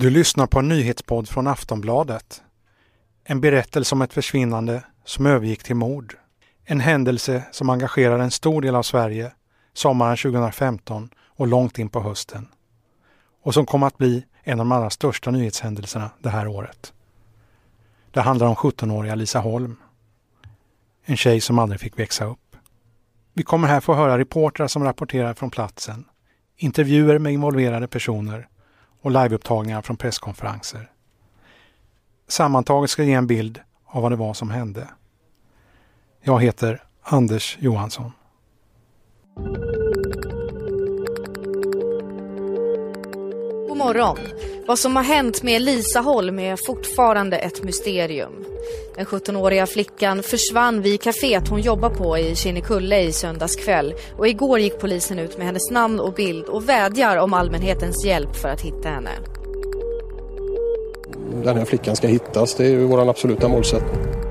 Du lyssnar på en nyhetspodd från Aftonbladet. En berättelse om ett försvinnande som övergick till mord. En händelse som engagerar en stor del av Sverige sommaren 2015 och långt in på hösten. Och som kommer att bli en av de allra största nyhetshändelserna det här året. Det handlar om 17-åriga Lisa Holm. En tjej som aldrig fick växa upp. Vi kommer här få höra reportrar som rapporterar från platsen, intervjuer med involverade personer och liveupptagningar från presskonferenser. Sammantaget ska ge en bild av vad det var som hände. Jag heter Anders Johansson. Morgon. Vad som har hänt med Lisa Holm är fortfarande ett mysterium. Den 17-åriga flickan försvann vid kaféet hon jobbar på i Kinnekulle i söndags kväll och igår gick polisen ut med hennes namn och bild och vädjar om allmänhetens hjälp för att hitta henne. Den här flickan ska hittas, det är ju vår absoluta målsättning.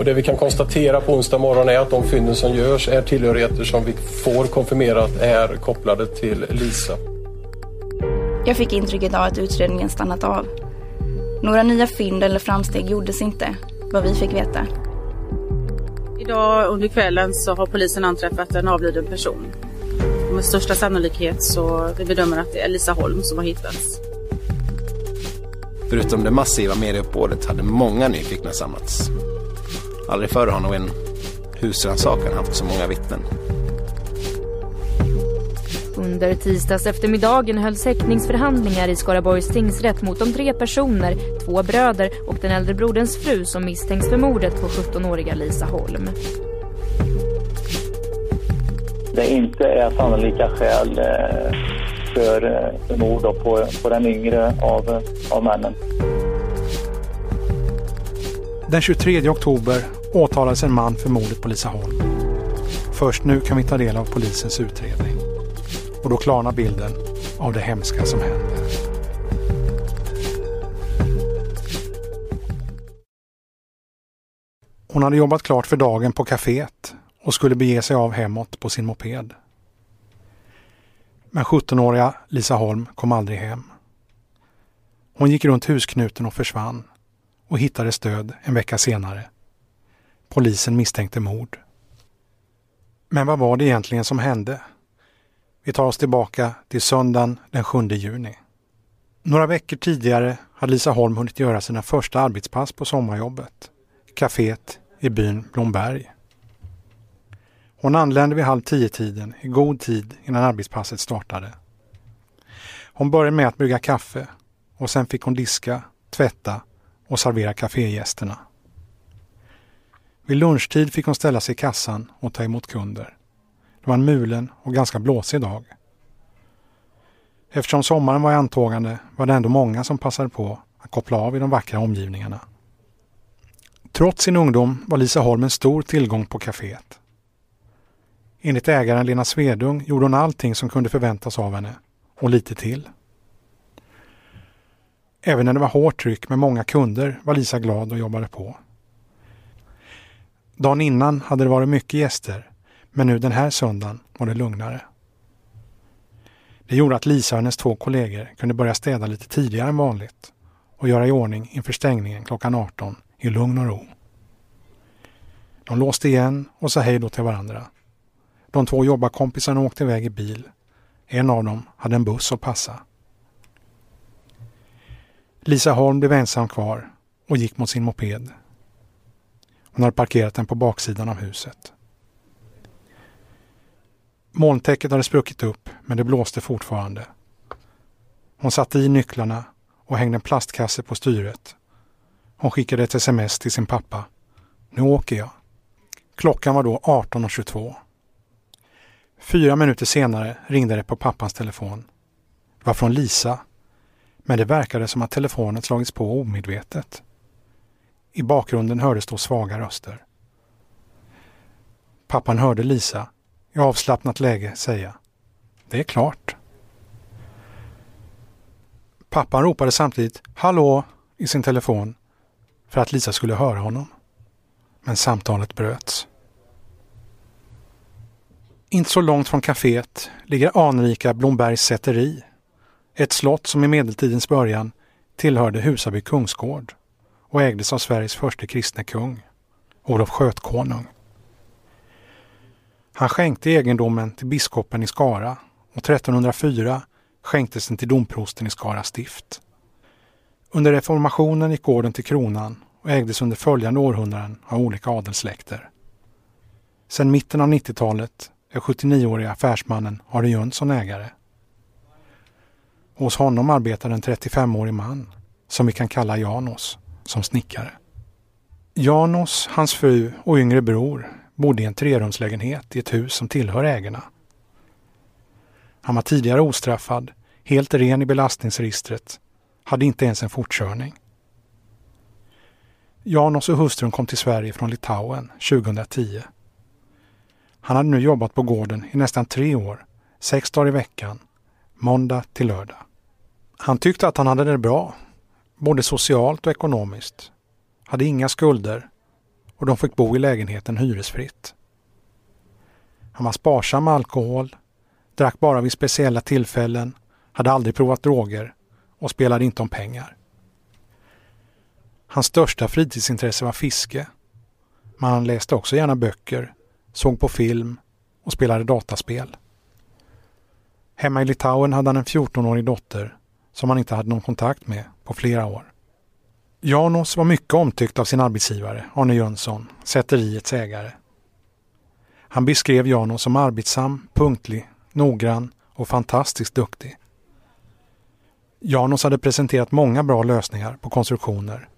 Och det vi kan konstatera på onsdag morgon är att de fynden som görs är tillhörigheter som vi får konfirmerat är kopplade till Lisa. Jag fick intrycket av att utredningen stannat av. Några nya fynd eller framsteg gjordes inte, vad vi fick veta. Idag under kvällen så har polisen anträffat en avliden person. Med största sannolikhet så vi bedömer att det är Lisa Holm som har hittats. Förutom det massiva medieuppbådet hade många nyfikna samlats. Aldrig förr har nog en husrannsakan haft så många vittnen. Under tisdags eftermiddagen hölls häktningsförhandlingar i Skaraborgs tingsrätt mot de tre personer, två bröder och den äldre broderns fru som misstänks för mordet på 17-åriga Lisa Holm. Det inte är sannolika skäl eh, för, eh, för mord på, på den yngre av, av männen. Den 23 oktober åtalades en man för mordet på Lisa Holm. Först nu kan vi ta del av polisens utredning. Och då klarnar bilden av det hemska som hände. Hon hade jobbat klart för dagen på kaféet och skulle bege sig av hemåt på sin moped. Men 17-åriga Lisa Holm kom aldrig hem. Hon gick runt husknuten och försvann och hittades död en vecka senare. Polisen misstänkte mord. Men vad var det egentligen som hände? Vi tar oss tillbaka till söndagen den 7 juni. Några veckor tidigare hade Lisa Holm hunnit göra sina första arbetspass på sommarjobbet. Caféet i byn Blomberg. Hon anlände vid halv tio-tiden i god tid innan arbetspasset startade. Hon började med att brygga kaffe och sen fick hon diska, tvätta och servera kafégästerna. Vid lunchtid fick hon ställa sig i kassan och ta emot kunder. Det var en mulen och ganska blåsig dag. Eftersom sommaren var i antågande var det ändå många som passade på att koppla av i de vackra omgivningarna. Trots sin ungdom var Lisa Holm en stor tillgång på kaféet. Enligt ägaren Lena Svedung gjorde hon allting som kunde förväntas av henne och lite till. Även när det var hårt tryck med många kunder var Lisa glad och jobbade på. Dagen innan hade det varit mycket gäster men nu den här söndagen var det lugnare. Det gjorde att Lisa och hennes två kollegor kunde börja städa lite tidigare än vanligt och göra i ordning inför stängningen klockan 18 i lugn och ro. De låste igen och sa hej då till varandra. De två jobbarkompisarna åkte iväg i bil. En av dem hade en buss att passa. Lisa Holm blev ensam kvar och gick mot sin moped. Hon hade parkerat den på baksidan av huset. Molntäcket hade spruckit upp men det blåste fortfarande. Hon satte i nycklarna och hängde en plastkasse på styret. Hon skickade ett sms till sin pappa. Nu åker jag. Klockan var då 18.22. Fyra minuter senare ringde det på pappans telefon. Det var från Lisa. Men det verkade som att telefonen slagits på omedvetet. I bakgrunden hördes då svaga röster. Pappan hörde Lisa i avslappnat läge säga Det är klart. Pappan ropade samtidigt Hallå i sin telefon för att Lisa skulle höra honom. Men samtalet bröts. Inte så långt från kaféet ligger anrika Blombergs säteri Ett slott som i medeltidens början tillhörde Husaby kungsgård och ägdes av Sveriges första kristne kung, Olof Skötkonung. Han skänkte egendomen till biskopen i Skara och 1304 skänktes den till domprosten i Skara stift. Under reformationen gick gården till kronan och ägdes under följande århundraden av olika adelssläkter. Sedan mitten av 90-talet är 79-årige affärsmannen Arne Jönsson ägare. Hos honom arbetar en 35-årig man, som vi kan kalla Janos, som snickare. Janos, hans fru och yngre bror bodde i en trerumslägenhet i ett hus som tillhör ägarna. Han var tidigare ostraffad, helt ren i belastningsregistret, hade inte ens en fortkörning. Janos och hustrun kom till Sverige från Litauen 2010. Han hade nu jobbat på gården i nästan tre år, sex dagar i veckan, måndag till lördag. Han tyckte att han hade det bra, både socialt och ekonomiskt, hade inga skulder och de fick bo i lägenheten hyresfritt. Han var sparsam med alkohol, drack bara vid speciella tillfällen, hade aldrig provat droger och spelade inte om pengar. Hans största fritidsintresse var fiske. Men han läste också gärna böcker, såg på film och spelade dataspel. Hemma i Litauen hade han en 14-årig dotter som han inte hade någon kontakt med på flera år. Janos var mycket omtyckt av sin arbetsgivare, Arne Jönsson, säteriets ägare. Han beskrev Janos som arbetsam, punktlig, noggrann och fantastiskt duktig. Janos hade presenterat många bra lösningar på konstruktioner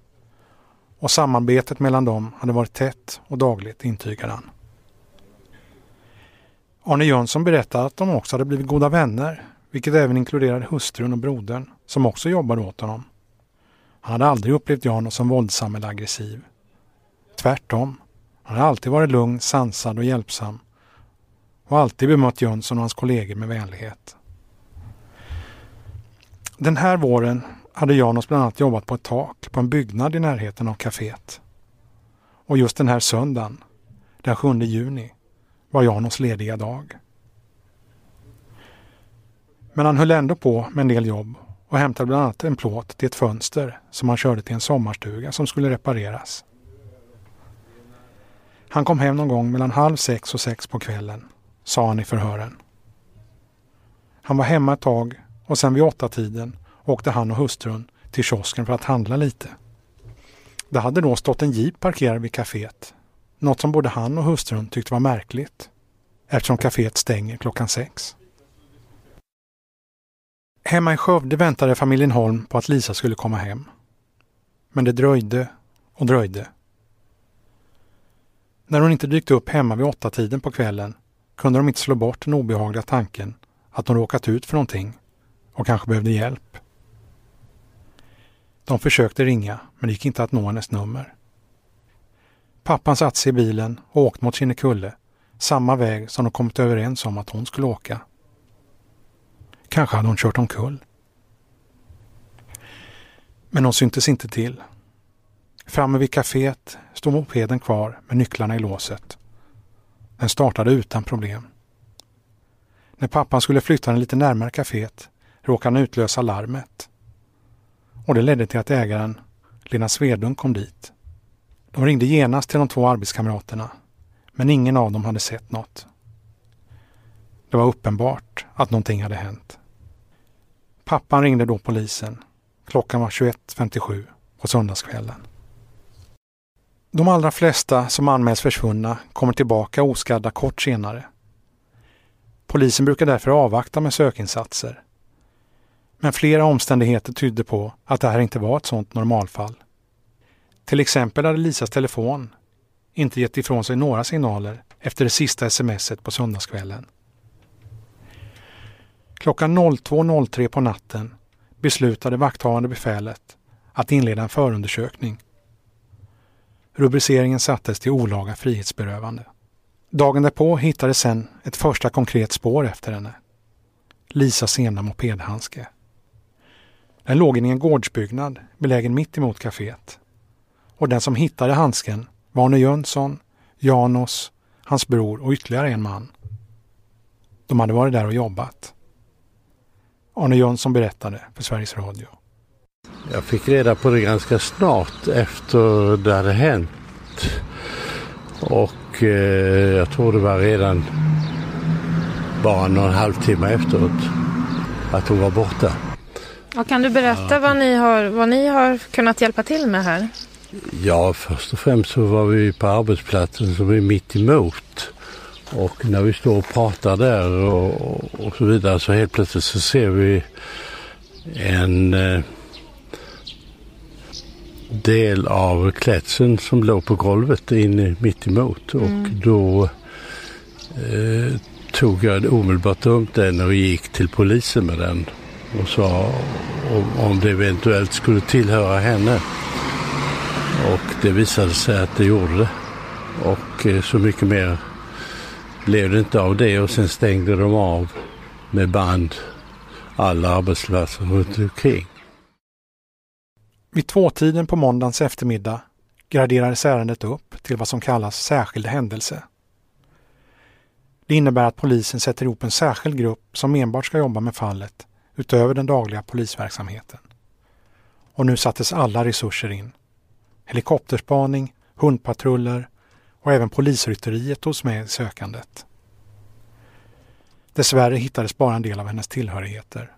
och samarbetet mellan dem hade varit tätt och dagligt, intygade han. Arne Jönsson berättade att de också hade blivit goda vänner, vilket även inkluderade hustrun och brodern som också jobbade åt honom. Han hade aldrig upplevt Janos som våldsam eller aggressiv. Tvärtom. Han hade alltid varit lugn, sansad och hjälpsam och alltid bemött Jönsson och hans kollegor med vänlighet. Den här våren hade Janos bland annat jobbat på ett tak på en byggnad i närheten av kaféet. Och just den här söndagen, den 7 juni, var Janos lediga dag. Men han höll ändå på med en del jobb och hämtade bland annat en plåt till ett fönster som han körde till en sommarstuga som skulle repareras. Han kom hem någon gång mellan halv sex och sex på kvällen, sa han i förhören. Han var hemma ett tag och sen vid åtta tiden åkte han och hustrun till kiosken för att handla lite. Det hade då stått en jeep parkerad vid kaféet. Något som både han och hustrun tyckte var märkligt eftersom kaféet stänger klockan sex. Hemma i Skövde väntade familjen Holm på att Lisa skulle komma hem. Men det dröjde och dröjde. När hon inte dykt upp hemma vid åtta tiden på kvällen kunde de inte slå bort den obehagliga tanken att hon råkat ut för någonting och kanske behövde hjälp. De försökte ringa, men det gick inte att nå hennes nummer. Pappan satte sig i bilen och åkte mot Kinnekulle, samma väg som de kommit överens om att hon skulle åka. Kanske hade hon kört omkull. Men hon syntes inte till. Framme vid kaféet stod mopeden kvar med nycklarna i låset. Den startade utan problem. När pappan skulle flytta den lite närmare kaféet råkade han utlösa larmet. Och det ledde till att ägaren, Lena Svedlund, kom dit. De ringde genast till de två arbetskamraterna, men ingen av dem hade sett något. Det var uppenbart att någonting hade hänt. Pappan ringde då polisen. Klockan var 21.57 på söndagskvällen. De allra flesta som anmäls försvunna kommer tillbaka oskadda kort senare. Polisen brukar därför avvakta med sökinsatser. Men flera omständigheter tydde på att det här inte var ett sådant normalfall. Till exempel hade Lisas telefon inte gett ifrån sig några signaler efter det sista smset på söndagskvällen. Klockan 02.03 på natten beslutade vakthavande befälet att inleda en förundersökning. Rubriceringen sattes till olaga frihetsberövande. Dagen därpå hittades sen ett första konkret spår efter henne. Lisas ena mopedhandske. Den låg i en gårdsbyggnad belägen mitt emot kaféet. Och den som hittade handsken var Arne Jönsson, Janos, hans bror och ytterligare en man. De hade varit där och jobbat. Arne Jönsson berättade för Sveriges Radio. Jag fick reda på det ganska snart efter det hade hänt. Och eh, jag tror det var redan bara någon halvtimme efteråt att hon var borta. Och kan du berätta vad, ni har, vad ni har kunnat hjälpa till med här? Ja, först och främst så var vi på arbetsplatsen som är mitt emot. Och när vi står och pratar där och, och så vidare så helt plötsligt så ser vi en eh, del av klädseln som låg på golvet in mitt emot. Mm. Och då eh, tog jag omedelbart upp den och gick till polisen med den och sa om, om det eventuellt skulle tillhöra henne. Och det visade sig att det gjorde det. Och eh, så mycket mer blev det inte av det och sen stängde de av med band alla arbetsplatser runt omkring. Vid tvåtiden på måndagens eftermiddag graderades ärendet upp till vad som kallas särskild händelse. Det innebär att polisen sätter ihop en särskild grupp som enbart ska jobba med fallet utöver den dagliga polisverksamheten. Och nu sattes alla resurser in. Helikopterspaning, hundpatruller och även polisrytteriet togs med i sökandet. Dessvärre hittades bara en del av hennes tillhörigheter.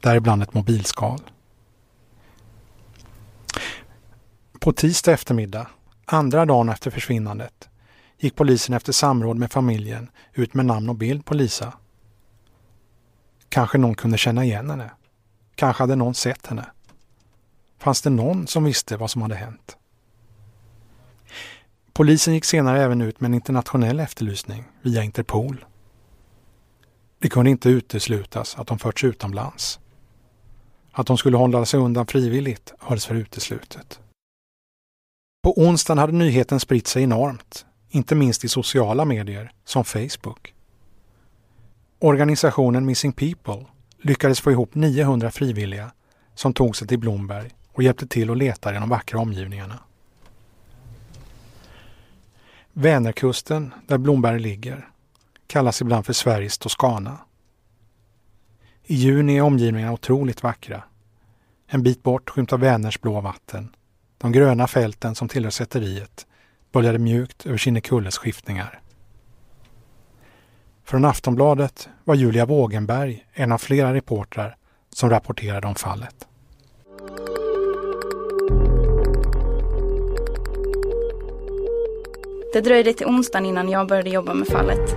Däribland ett mobilskal. På tisdag eftermiddag, andra dagen efter försvinnandet, gick polisen efter samråd med familjen ut med namn och bild på Lisa. Kanske någon kunde känna igen henne. Kanske hade någon sett henne. Fanns det någon som visste vad som hade hänt? Polisen gick senare även ut med en internationell efterlysning via Interpol. Det kunde inte uteslutas att de förts utomlands. Att de skulle hålla sig undan frivilligt hölls för uteslutet. På onsdagen hade nyheten spritt sig enormt, inte minst i sociala medier som Facebook. Organisationen Missing People lyckades få ihop 900 frivilliga som tog sig till Blomberg och hjälpte till att leta i de vackra omgivningarna. Vänerkusten, där Blomberg ligger, kallas ibland för Sveriges Toscana. I juni är omgivningarna otroligt vackra. En bit bort skymtar Vänerns blå vatten. De gröna fälten som tillhör säteriet böljade mjukt över Kinnekulles skiftningar. Från Aftonbladet var Julia Wågenberg en av flera reportrar som rapporterade om fallet. Det dröjde till onsdagen innan jag började jobba med fallet.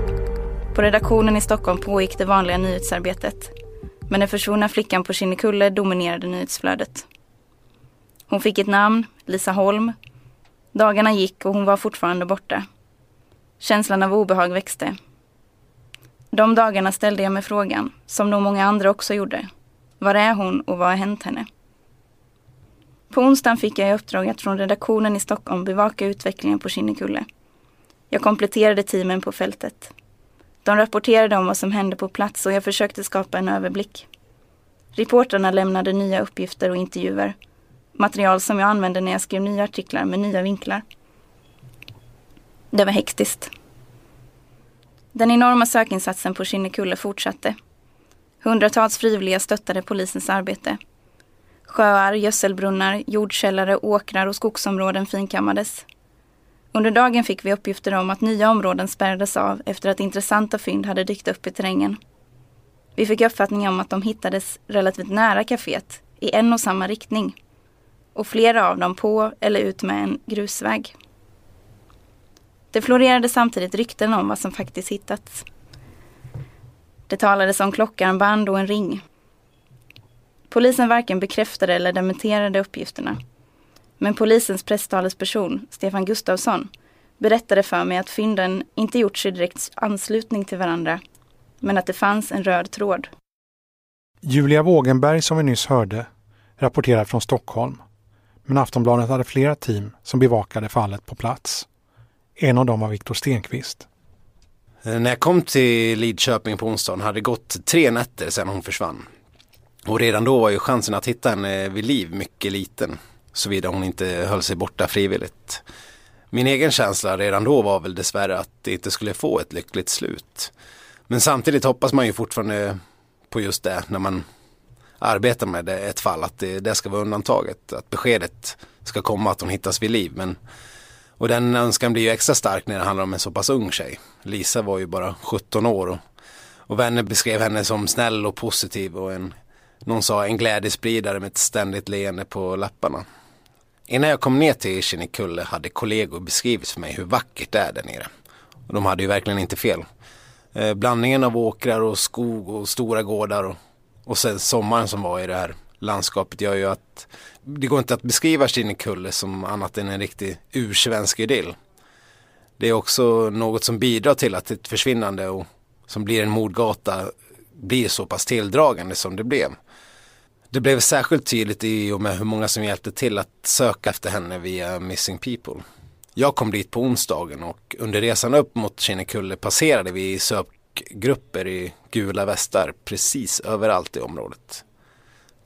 På redaktionen i Stockholm pågick det vanliga nyhetsarbetet. Men den försvunna flickan på Kinnekulle dominerade nyhetsflödet. Hon fick ett namn, Lisa Holm. Dagarna gick och hon var fortfarande borta. Känslan av obehag växte. De dagarna ställde jag mig frågan, som nog många andra också gjorde. Var är hon och vad har hänt henne? På onsdagen fick jag i uppdrag att från redaktionen i Stockholm bevaka utvecklingen på Kinnekulle. Jag kompletterade teamen på fältet. De rapporterade om vad som hände på plats och jag försökte skapa en överblick. Reportrarna lämnade nya uppgifter och intervjuer. Material som jag använde när jag skrev nya artiklar med nya vinklar. Det var hektiskt. Den enorma sökinsatsen på Kinnekulle fortsatte. Hundratals frivilliga stöttade polisens arbete. Sjöar, gödselbrunnar, jordkällare, åkrar och skogsområden finkammades. Under dagen fick vi uppgifter om att nya områden spärrades av efter att intressanta fynd hade dykt upp i terrängen. Vi fick uppfattning om att de hittades relativt nära kaféet, i en och samma riktning. Och flera av dem på eller ut med en grusväg. Det florerade samtidigt rykten om vad som faktiskt hittats. Det talades om klockarmband och en ring. Polisen varken bekräftade eller dementerade uppgifterna. Men polisens presstalesperson, Stefan Gustafsson, berättade för mig att fynden inte gjorts i direkt anslutning till varandra, men att det fanns en röd tråd. Julia Wågenberg som vi nyss hörde rapporterar från Stockholm. Men Aftonbladet hade flera team som bevakade fallet på plats. En av dem var Viktor Stenqvist. Eh, när jag kom till Lidköping på onsdagen hade det gått tre nätter sedan hon försvann. Och redan då var ju chansen att hitta henne vid liv mycket liten. Såvida hon inte höll sig borta frivilligt. Min egen känsla redan då var väl dessvärre att det inte skulle få ett lyckligt slut. Men samtidigt hoppas man ju fortfarande på just det när man arbetar med det, ett fall, att det, det ska vara undantaget. Att beskedet ska komma att hon hittas vid liv. Men, och den önskan blir ju extra stark när det handlar om en så pass ung tjej. Lisa var ju bara 17 år och, och vänner beskrev henne som snäll och positiv och en, någon sa en glädjespridare med ett ständigt leende på läpparna. Innan jag kom ner till Kinnekulle hade kollegor beskrivit för mig hur vackert det är där nere. Och de hade ju verkligen inte fel. Eh, blandningen av åkrar och skog och stora gårdar och, och sen sommaren som var i det här landskapet gör ju att det går inte att beskriva Kinnekulle som annat än en riktig ursvensk idyll. Det är också något som bidrar till att ett försvinnande och som blir en mordgata blir så pass tilldragande som det blev. Det blev särskilt tydligt i och med hur många som hjälpte till att söka efter henne via Missing People. Jag kom dit på onsdagen och under resan upp mot Kinnekulle passerade vi sökgrupper i gula västar precis överallt i området.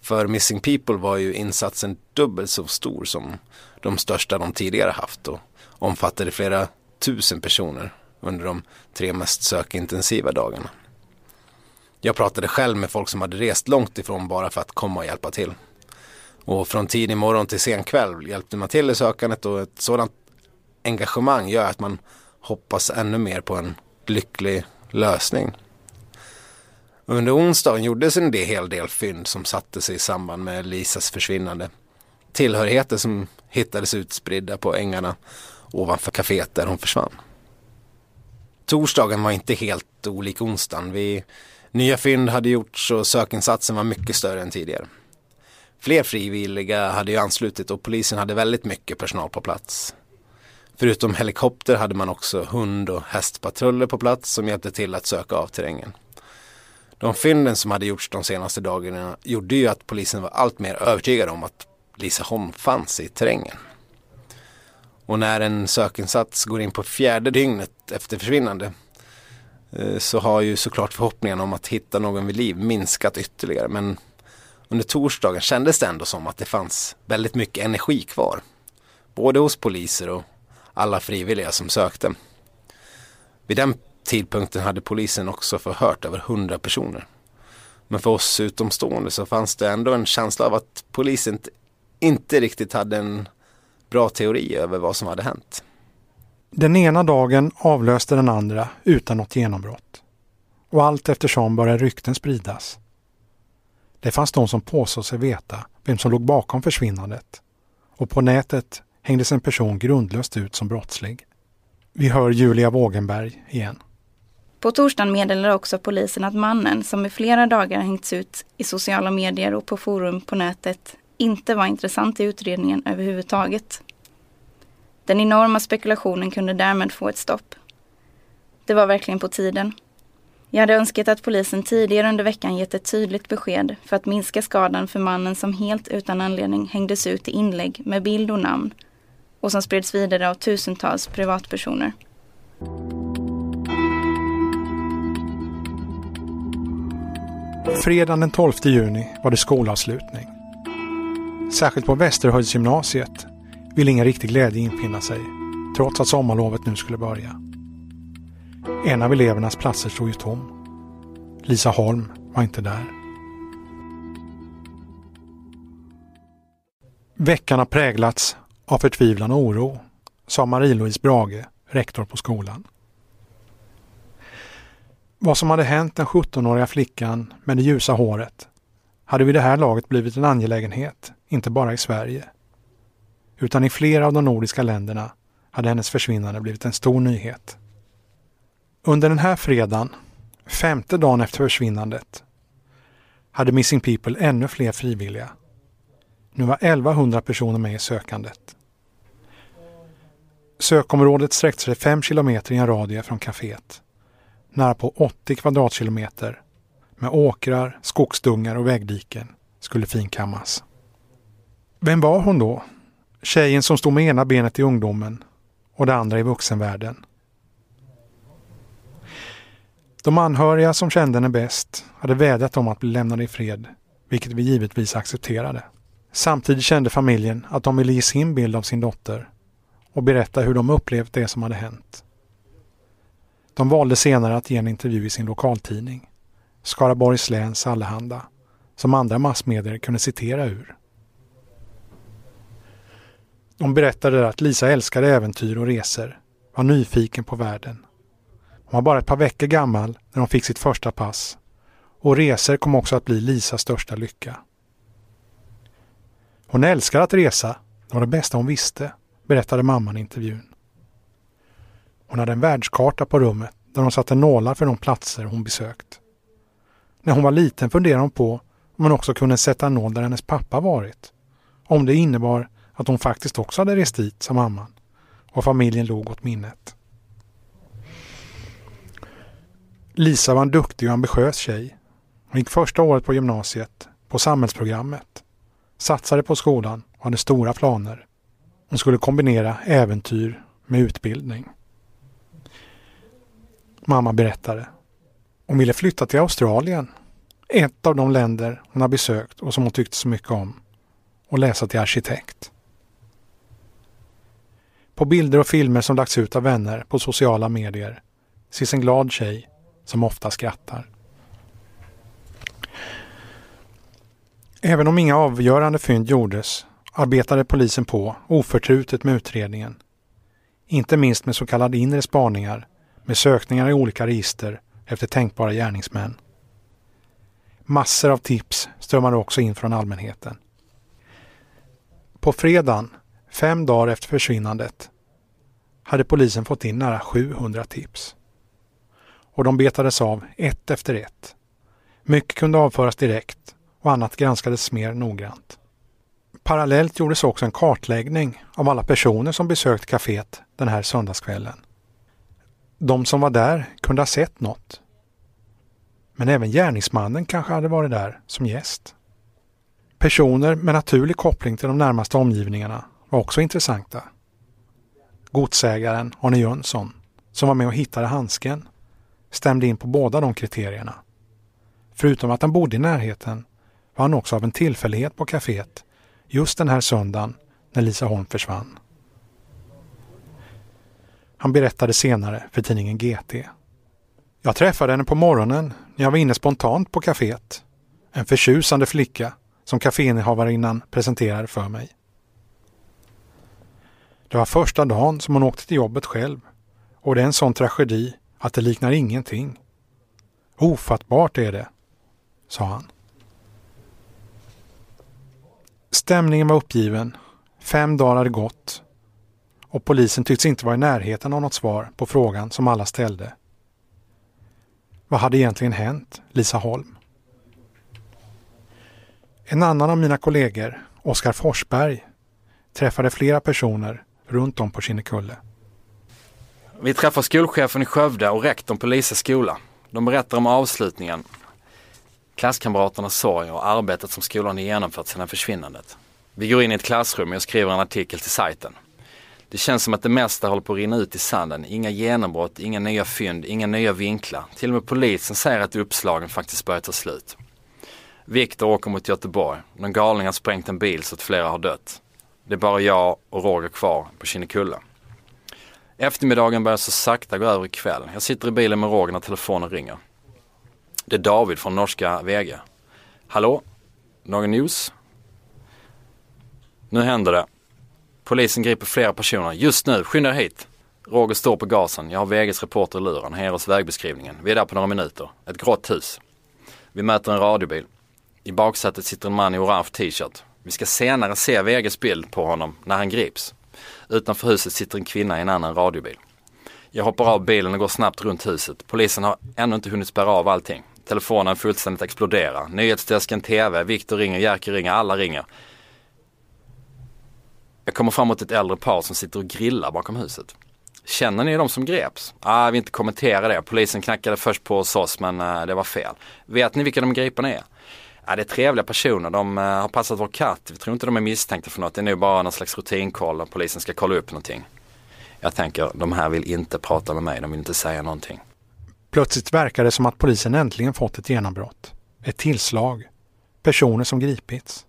För Missing People var ju insatsen dubbelt så stor som de största de tidigare haft och omfattade flera tusen personer under de tre mest sökintensiva dagarna. Jag pratade själv med folk som hade rest långt ifrån bara för att komma och hjälpa till. Och från tidig morgon till sen kväll hjälpte man till i sökandet och ett sådant engagemang gör att man hoppas ännu mer på en lycklig lösning. Under onsdagen gjordes en hel del fynd som satte sig i samband med Lisas försvinnande. Tillhörigheter som hittades utspridda på ängarna ovanför kaféet där hon försvann. Torsdagen var inte helt olik onsdagen. Vi, nya fynd hade gjorts och sökinsatsen var mycket större än tidigare. Fler frivilliga hade ju anslutit och polisen hade väldigt mycket personal på plats. Förutom helikopter hade man också hund och hästpatruller på plats som hjälpte till att söka av terrängen. De fynden som hade gjorts de senaste dagarna gjorde ju att polisen var allt mer övertygad om att Lisa Holm fanns i terrängen. Och när en sökinsats går in på fjärde dygnet efter försvinnande Eh, så har ju såklart förhoppningen om att hitta någon vid liv minskat ytterligare. Men under torsdagen kändes det ändå som att det fanns väldigt mycket energi kvar. Både hos poliser och alla frivilliga som sökte. Vid den tidpunkten hade polisen också förhört över hundra personer. Men för oss utomstående så fanns det ändå en känsla av att polisen inte riktigt hade en bra teori över vad som hade hänt. Den ena dagen avlöste den andra utan något genombrott. Och allt eftersom började rykten spridas. Det fanns de som påstod sig veta vem som låg bakom försvinnandet. Och på nätet hängdes en person grundlöst ut som brottslig. Vi hör Julia Wågenberg igen. På torsdagen meddelade också polisen att mannen, som i flera dagar hängts ut i sociala medier och på forum på nätet, inte var intressant i utredningen överhuvudtaget. Den enorma spekulationen kunde därmed få ett stopp. Det var verkligen på tiden. Jag hade önskat att polisen tidigare under veckan gett ett tydligt besked för att minska skadan för mannen som helt utan anledning hängdes ut i inlägg med bild och namn och som spreds vidare av tusentals privatpersoner. Fredagen den 12 juni var det skolavslutning. Särskilt på Västerhöjdsgymnasiet ville ingen riktig glädje infinna sig, trots att sommarlovet nu skulle börja. En av elevernas platser stod ju tom. Lisa Holm var inte där. Veckan har präglats av förtvivlan och oro, sa Marie-Louise Brage, rektor på skolan. Vad som hade hänt den 17-åriga flickan med det ljusa håret hade vid det här laget blivit en angelägenhet, inte bara i Sverige. Utan i flera av de nordiska länderna hade hennes försvinnande blivit en stor nyhet. Under den här fredagen, femte dagen efter försvinnandet, hade Missing People ännu fler frivilliga. Nu var 1100 personer med i sökandet. Sökområdet sträckte sig 5 kilometer i en radie från kaféet. Nära på 80 kvadratkilometer med åkrar, skogsdungar och vägdiken skulle finkammas. Vem var hon då? Tjejen som stod med ena benet i ungdomen och det andra i vuxenvärlden. De anhöriga som kände henne bäst hade vädjat om att bli lämnade i fred, vilket vi givetvis accepterade. Samtidigt kände familjen att de ville ge sin bild av sin dotter och berätta hur de upplevt det som hade hänt. De valde senare att ge en intervju i sin lokaltidning. Skaraborgs läns Allehanda, som andra massmedier kunde citera ur. Hon berättade att Lisa älskade äventyr och resor, var nyfiken på världen. Hon var bara ett par veckor gammal när hon fick sitt första pass och resor kom också att bli Lisas största lycka. Hon älskar att resa, det var det bästa hon visste, berättade mamman i intervjun. Hon hade en världskarta på rummet där hon satte nålar för de platser hon besökt. När hon var liten funderade hon på om hon också kunde sätta en nål där hennes pappa varit. Om det innebar att hon faktiskt också hade rest dit, sa mamman. Och familjen låg åt minnet. Lisa var en duktig och ambitiös tjej. Hon gick första året på gymnasiet, på samhällsprogrammet, satsade på skolan och hade stora planer. Hon skulle kombinera äventyr med utbildning. Mamma berättade. Hon ville flytta till Australien, ett av de länder hon har besökt och som hon tyckte så mycket om, och läsa till arkitekt. På bilder och filmer som lagts ut av vänner på sociala medier ses en glad tjej som ofta skrattar. Även om inga avgörande fynd gjordes arbetade polisen på oförtrutet med utredningen. Inte minst med så kallade inre spaningar med sökningar i olika register efter tänkbara gärningsmän. Massor av tips strömmade också in från allmänheten. På fredagen, fem dagar efter försvinnandet, hade polisen fått in nära 700 tips. Och de betades av ett efter ett. Mycket kunde avföras direkt och annat granskades mer noggrant. Parallellt gjordes också en kartläggning av alla personer som besökt kaféet den här söndagskvällen. De som var där kunde ha sett något. Men även gärningsmannen kanske hade varit där som gäst. Personer med naturlig koppling till de närmaste omgivningarna var också intressanta. Godsägaren Arne Jönsson, som var med och hittade handsken, stämde in på båda de kriterierna. Förutom att han bodde i närheten var han också av en tillfällighet på kaféet just den här söndagen när Lisa Holm försvann. Han berättade senare för tidningen GT. Jag träffade henne på morgonen när jag var inne spontant på kaféet. En förtjusande flicka som kaféinnehavarinnan presenterade för mig. Det var första dagen som hon åkte till jobbet själv och det är en sån tragedi att det liknar ingenting. Ofattbart är det, sa han. Stämningen var uppgiven. Fem dagar hade gått och polisen tycks inte vara i närheten av något svar på frågan som alla ställde. Vad hade egentligen hänt Lisa Holm? En annan av mina kollegor, Oskar Forsberg, träffade flera personer runt om på Kinnekulle. Vi träffar skolchefen i Skövde och rektorn på Lisa skola. De berättar om avslutningen, klasskamraternas sorg och arbetet som skolan har genomfört sedan försvinnandet. Vi går in i ett klassrum och jag skriver en artikel till sajten. Det känns som att det mesta håller på att rinna ut i sanden. Inga genombrott, inga nya fynd, inga nya vinklar. Till och med polisen säger att uppslagen faktiskt börjar ta slut. Viktor åker mot Göteborg. Någon galning har sprängt en bil så att flera har dött. Det är bara jag och Roger kvar på Kinnekulle. Eftermiddagen börjar så sakta gå över i kväll. Jag sitter i bilen med Roger när telefonen ringer. Det är David från norska VG. Hallå? Någon news? Nu händer det. Polisen griper flera personer. Just nu, skynda hit. Roger står på gasen. Jag har VGs reporter i luren. Här oss vägbeskrivningen. Vi är där på några minuter. Ett grått hus. Vi möter en radiobil. I baksätet sitter en man i orange t-shirt. Vi ska senare se VGs bild på honom när han grips. Utanför huset sitter en kvinna i en annan radiobil. Jag hoppar av bilen och går snabbt runt huset. Polisen har ännu inte hunnit spärra av allting. Telefonen fullständigt exploderar. Nyhetsdesken, TV, Viktor ringer, Jerker ringer, alla ringer. Jag kommer fram mot ett äldre par som sitter och grillar bakom huset. Känner ni de som greps? Ah, jag vill inte kommentera det. Polisen knackade först på hos oss men uh, det var fel. Vet ni vilka de gripna är? Ja, det är trevliga personer. De eh, har passat vår katt. Vi tror inte de är misstänkta för något. Det är nog bara någon slags rutinkoll och polisen ska kolla upp någonting. Jag tänker, de här vill inte prata med mig. De vill inte säga någonting. Plötsligt verkar det som att polisen äntligen fått ett genombrott. Ett tillslag. Personer som gripits.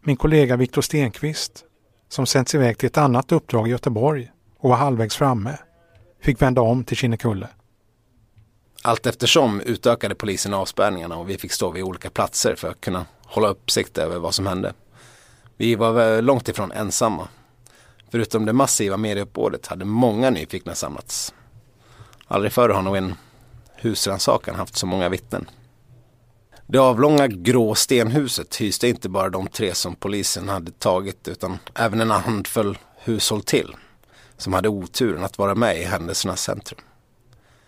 Min kollega Viktor Stenqvist, som sänts iväg till ett annat uppdrag i Göteborg och var halvvägs framme, fick vända om till Kinnekulle. Allt eftersom utökade polisen avspärrningarna och vi fick stå vid olika platser för att kunna hålla uppsikt över vad som hände. Vi var långt ifrån ensamma. Förutom det massiva medieuppbådet hade många nyfikna samlats. Aldrig förr har nog en husrannsakan haft så många vittnen. Det avlånga grå stenhuset hyste inte bara de tre som polisen hade tagit utan även en handfull hushåll till som hade oturen att vara med i händelsernas centrum.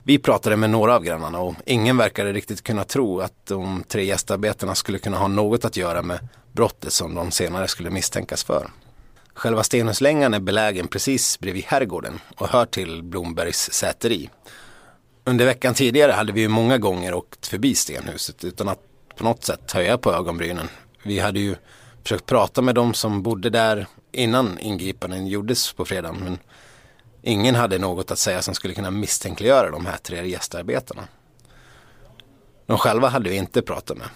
Vi pratade med några av grannarna och ingen verkade riktigt kunna tro att de tre gästarbetarna skulle kunna ha något att göra med brottet som de senare skulle misstänkas för. Själva Stenhuslängan är belägen precis bredvid herrgården och hör till Blombergs säteri. Under veckan tidigare hade vi ju många gånger åkt förbi stenhuset utan att på något sätt höja på ögonbrynen. Vi hade ju försökt prata med de som bodde där innan ingripanden gjordes på fredagen men ingen hade något att säga som skulle kunna misstänkliggöra de här tre gästarbetarna. De själva hade vi inte pratat med.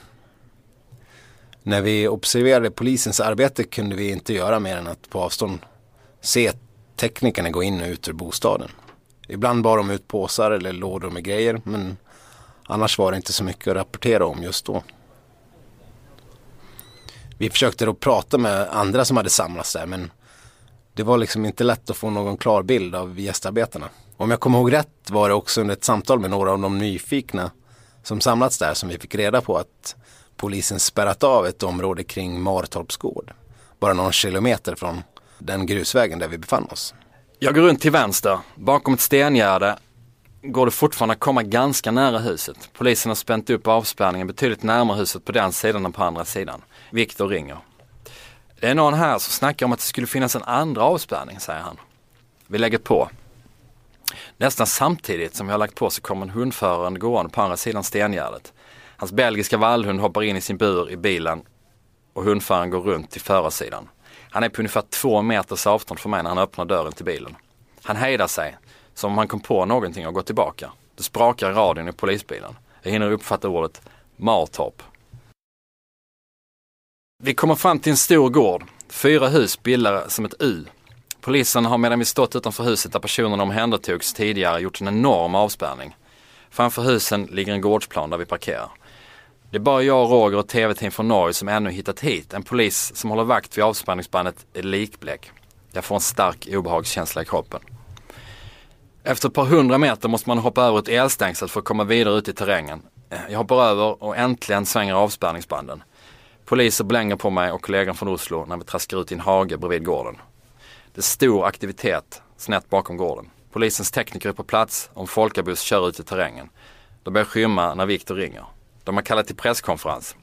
När vi observerade polisens arbete kunde vi inte göra mer än att på avstånd se teknikerna gå in och ut ur bostaden. Ibland bar de ut påsar eller lådor med grejer men annars var det inte så mycket att rapportera om just då. Vi försökte då prata med andra som hade samlats där men det var liksom inte lätt att få någon klar bild av gästarbetarna. Om jag kommer ihåg rätt var det också under ett samtal med några av de nyfikna som samlats där som vi fick reda på att polisen spärrat av ett område kring Martorps gård. Bara någon kilometer från den grusvägen där vi befann oss. Jag går runt till vänster. Bakom ett stengärde går det fortfarande att komma ganska nära huset. Polisen har spänt upp avspärrningen betydligt närmare huset på den sidan än på andra sidan. Viktor ringer. Det är någon här som snackar om att det skulle finnas en andra avspärrning, säger han. Vi lägger på. Nästan samtidigt som jag har lagt på så kommer en hundförare gående på andra sidan stengärdet. Hans belgiska vallhund hoppar in i sin bur i bilen och hundföraren går runt till förarsidan. Han är på ungefär två meters avstånd från mig när han öppnar dörren till bilen. Han hejdar sig, som om han kom på någonting och går tillbaka. Det sprakar i radion i polisbilen. Jag hinner uppfatta ordet Martorp. Vi kommer fram till en stor gård. Fyra hus bildar som ett U. Polisen har medan vi stått utanför huset där personerna omhändertogs tidigare gjort en enorm avspärrning. Framför husen ligger en gårdsplan där vi parkerar. Det är bara jag, Roger och tv-team från Norge som ännu hittat hit. En polis som håller vakt vid avspärrningsbandet är likblek. Jag får en stark obehagskänsla i kroppen. Efter ett par hundra meter måste man hoppa över ett elstängsel för att komma vidare ut i terrängen. Jag hoppar över och äntligen svänger avspärrningsbanden. Poliser blänger på mig och kollegan från Oslo när vi traskar ut i en hage bredvid gården. Det är stor aktivitet snett bakom gården. Polisens tekniker är på plats och en folkabuss kör ut i terrängen. De börjar skymma när Viktor ringer. De har kallat till presskonferens.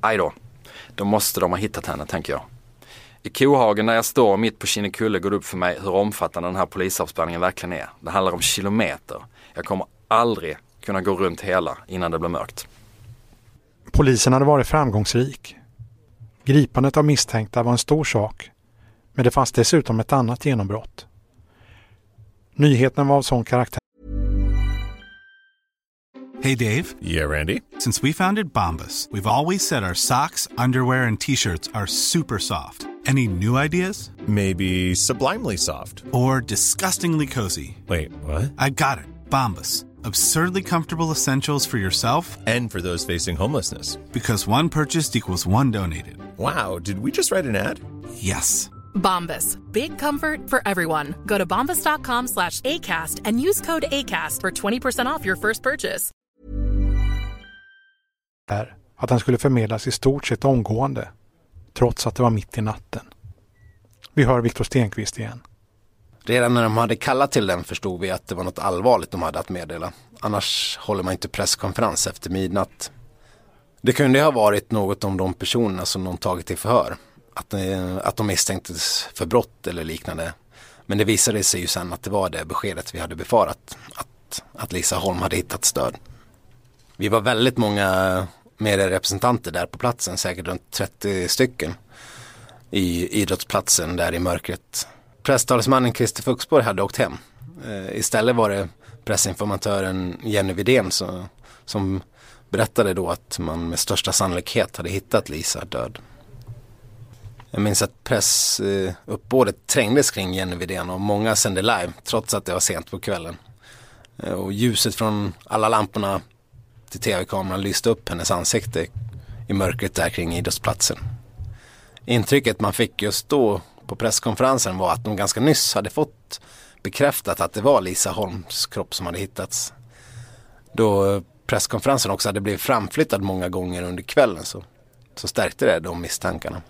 Aj då, då måste de ha hittat henne tänker jag. I kohagen där jag står mitt på Kinnekulle går det upp för mig hur omfattande den här polisavspärrningen verkligen är. Det handlar om kilometer. Jag kommer aldrig kunna gå runt hela innan det blir mörkt. Polisen hade varit framgångsrik. Gripandet av misstänkta var en stor sak, men det fanns dessutom ett annat genombrott. Nyheten var av sån karaktär Hey Dave. Yeah, Randy. Since we founded Bombus, we've always said our socks, underwear, and t-shirts are super soft. Any new ideas? Maybe sublimely soft. Or disgustingly cozy. Wait, what? I got it. Bombus. Absurdly comfortable essentials for yourself and for those facing homelessness. Because one purchased equals one donated. Wow, did we just write an ad? Yes. Bombas. Big comfort for everyone. Go to bombas.com slash ACAST and use code ACAST for 20% off your first purchase. Att den skulle förmedlas i stort sett omgående, trots att det var mitt i natten. Vi hör Viktor Stenqvist igen. Redan när de hade kallat till den förstod vi att det var något allvarligt de hade att meddela. Annars håller man inte presskonferens efter midnatt. Det kunde ha varit något om de personerna som de tagit i förhör. Att, eh, att de misstänktes för brott eller liknande. Men det visade sig ju sen att det var det beskedet vi hade befarat. Att, att Lisa Holm hade hittat stöd. Vi var väldigt många medierepresentanter där på platsen, säkert runt 30 stycken. I idrottsplatsen där i mörkret presstalesmannen Christer Fuxborg hade åkt hem. Eh, istället var det pressinformatören Jenny Widén som, som berättade då att man med största sannolikhet hade hittat Lisa död. Jag minns att pressuppbådet trängdes kring Jenny Widén och många sände live trots att det var sent på kvällen. Eh, och ljuset från alla lamporna till tv-kameran lyste upp hennes ansikte i mörkret där kring idrottsplatsen. Intrycket man fick just då på presskonferensen var att de ganska nyss hade fått bekräftat att det var Lisa Holms kropp som hade hittats. Då presskonferensen också hade blivit framflyttad många gånger under kvällen så, så stärkte det de misstankarna.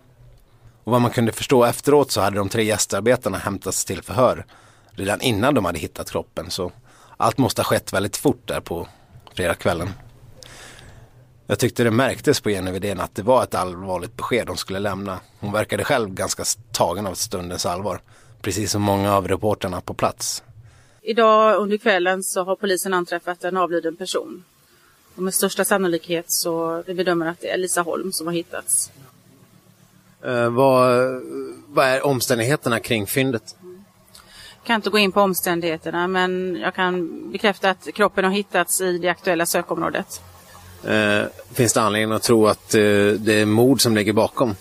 Och vad man kunde förstå efteråt så hade de tre gästarbetarna hämtats till förhör redan innan de hade hittat kroppen så allt måste ha skett väldigt fort där på fredagskvällen. Jag tyckte det märktes på Jenny Widén att det var ett allvarligt besked hon skulle lämna. Hon verkade själv ganska tagen av stundens allvar. Precis som många av reporterna på plats. Idag under kvällen så har polisen anträffat en avliden person. Och med största sannolikhet så vi bedömer att det är Lisa Holm som har hittats. Uh, vad, vad är omständigheterna kring fyndet? Jag kan inte gå in på omständigheterna men jag kan bekräfta att kroppen har hittats i det aktuella sökområdet. Uh, finns det anledning att tro att uh, det är mord som ligger bakom?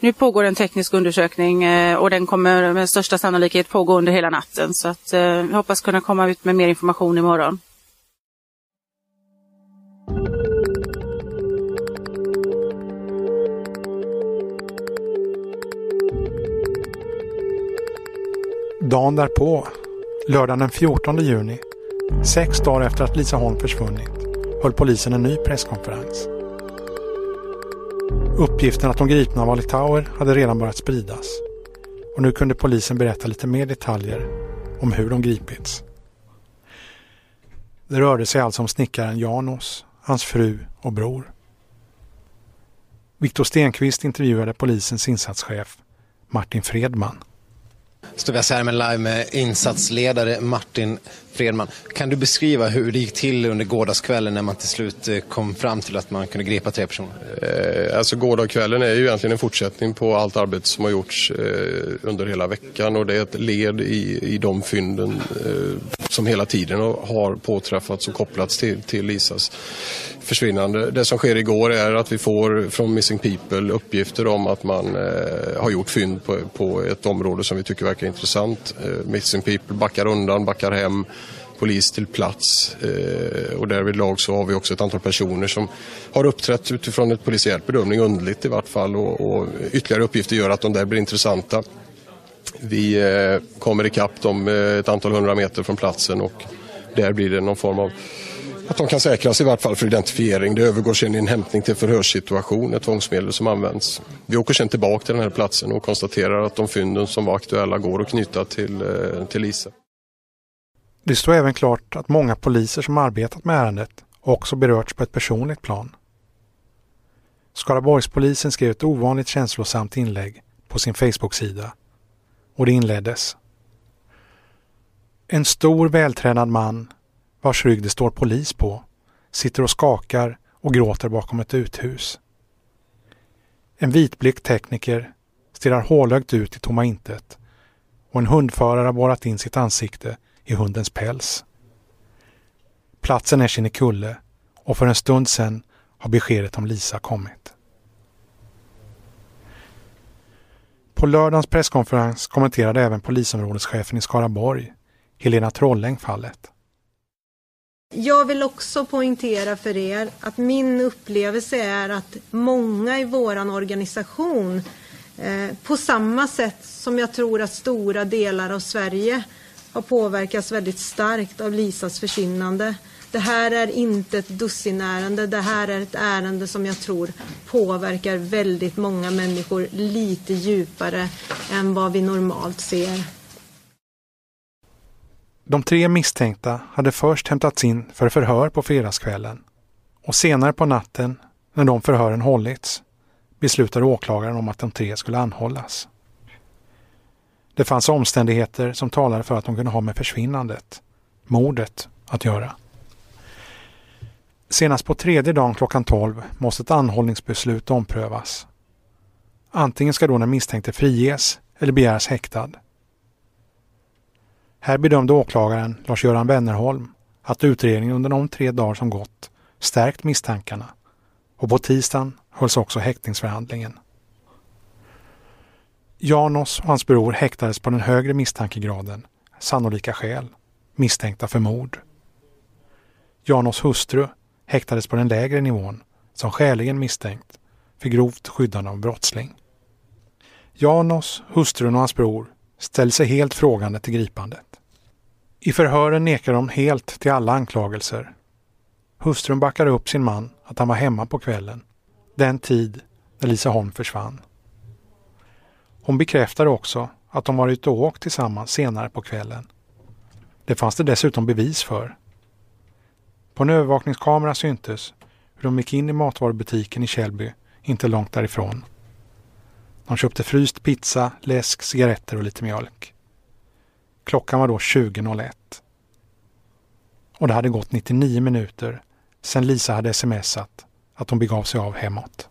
Nu pågår en teknisk undersökning och den kommer med största sannolikhet pågå under hela natten. Så att, vi hoppas kunna komma ut med mer information imorgon. Dagen därpå, lördagen den 14 juni, sex dagar efter att Lisa Holm försvunnit, höll polisen en ny presskonferens. Uppgiften att de gripna var litauer hade redan börjat spridas och nu kunde polisen berätta lite mer detaljer om hur de gripits. Det rörde sig alltså om snickaren Janos, hans fru och bror. Viktor Stenqvist intervjuade polisens insatschef Martin Fredman står vi här med live med insatsledare Martin Fredman. Kan du beskriva hur det gick till under gårdagskvällen när man till slut eh, kom fram till att man kunde gripa tre personer? Eh, alltså gårdagskvällen är ju egentligen en fortsättning på allt arbete som har gjorts eh, under hela veckan och det är ett led i, i de fynden eh, som hela tiden har påträffats och kopplats till, till Lisas försvinnande. Det som sker igår är att vi får från Missing People uppgifter om att man eh, har gjort fynd på, på, ett område som vi tycker verkar intressant. Eh, Missing People backar undan, backar hem polis till plats eh, och därvidlag så har vi också ett antal personer som har uppträtt utifrån ett polisiärt bedömning, underligt i vart fall och, och ytterligare uppgifter gör att de där blir intressanta. Vi eh, kommer ikapp dem eh, ett antal hundra meter från platsen och där blir det någon form av att de kan säkras i vart fall för identifiering. Det övergår sedan i en hämtning till förhörssituation, ett tvångsmedel som används. Vi åker sedan tillbaka till den här platsen och konstaterar att de fynden som var aktuella går att knyta till, eh, till Lisa. Det står även klart att många poliser som arbetat med ärendet också berörts på ett personligt plan. Skaraborgspolisen skrev ett ovanligt känslosamt inlägg på sin Facebook-sida och det inleddes. En stor vältränad man vars rygg det står polis på sitter och skakar och gråter bakom ett uthus. En vitblick tekniker stirrar hålögt ut i tomma intet och en hundförare har borrat in sitt ansikte i hundens päls. Platsen är Kinnekulle och för en stund sedan har beskedet om Lisa kommit. På lördagens presskonferens kommenterade även polisområdeschefen i Skaraborg, Helena Trolläng, fallet. Jag vill också poängtera för er att min upplevelse är att många i vår organisation eh, på samma sätt som jag tror att stora delar av Sverige har påverkats väldigt starkt av Lisas försvinnande. Det här är inte ett dussinärende. Det här är ett ärende som jag tror påverkar väldigt många människor lite djupare än vad vi normalt ser. De tre misstänkta hade först hämtats in för förhör på fredagskvällen och senare på natten, när de förhören hållits, beslutade åklagaren om att de tre skulle anhållas. Det fanns omständigheter som talade för att de kunde ha med försvinnandet, mordet, att göra. Senast på tredje dagen klockan 12 måste ett anhållningsbeslut omprövas. Antingen ska då den misstänkte friges eller begäras häktad. Här bedömde åklagaren Lars-Göran Wennerholm att utredningen under de tre dagar som gått stärkt misstankarna och på tisdagen hölls också häktningsförhandlingen. Janos och hans bror häktades på den högre misstankegraden, sannolika skäl, misstänkta för mord. Janos hustru häktades på den lägre nivån som skäligen misstänkt för grovt skyddande av brottsling. Janos, hustrun och hans bror ställer sig helt frågande till gripandet. I förhören nekar de helt till alla anklagelser. Hustrun backar upp sin man att han var hemma på kvällen, den tid när Lisa Holm försvann. Hon bekräftar också att de varit och åkt tillsammans senare på kvällen. Det fanns det dessutom bevis för. På en övervakningskamera syntes hur de gick in i matvarubutiken i Källby, inte långt därifrån. De köpte fryst pizza, läsk, cigaretter och lite mjölk. Klockan var då 20.01. Och det hade gått 99 minuter sedan Lisa hade smsat att hon begav sig av hemåt.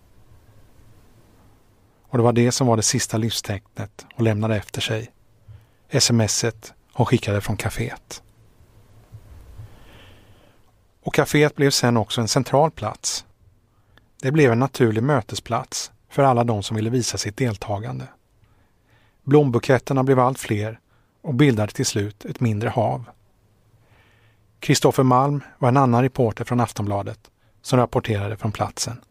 Och det var det som var det sista livstecknet hon lämnade efter sig. Smset hon skickade från kaféet. Och kaféet blev sen också en central plats. Det blev en naturlig mötesplats för alla de som ville visa sitt deltagande. Blombuketterna blev allt fler och bildade till slut ett mindre hav. Kristoffer Malm var en annan reporter från Aftonbladet som rapporterade från platsen.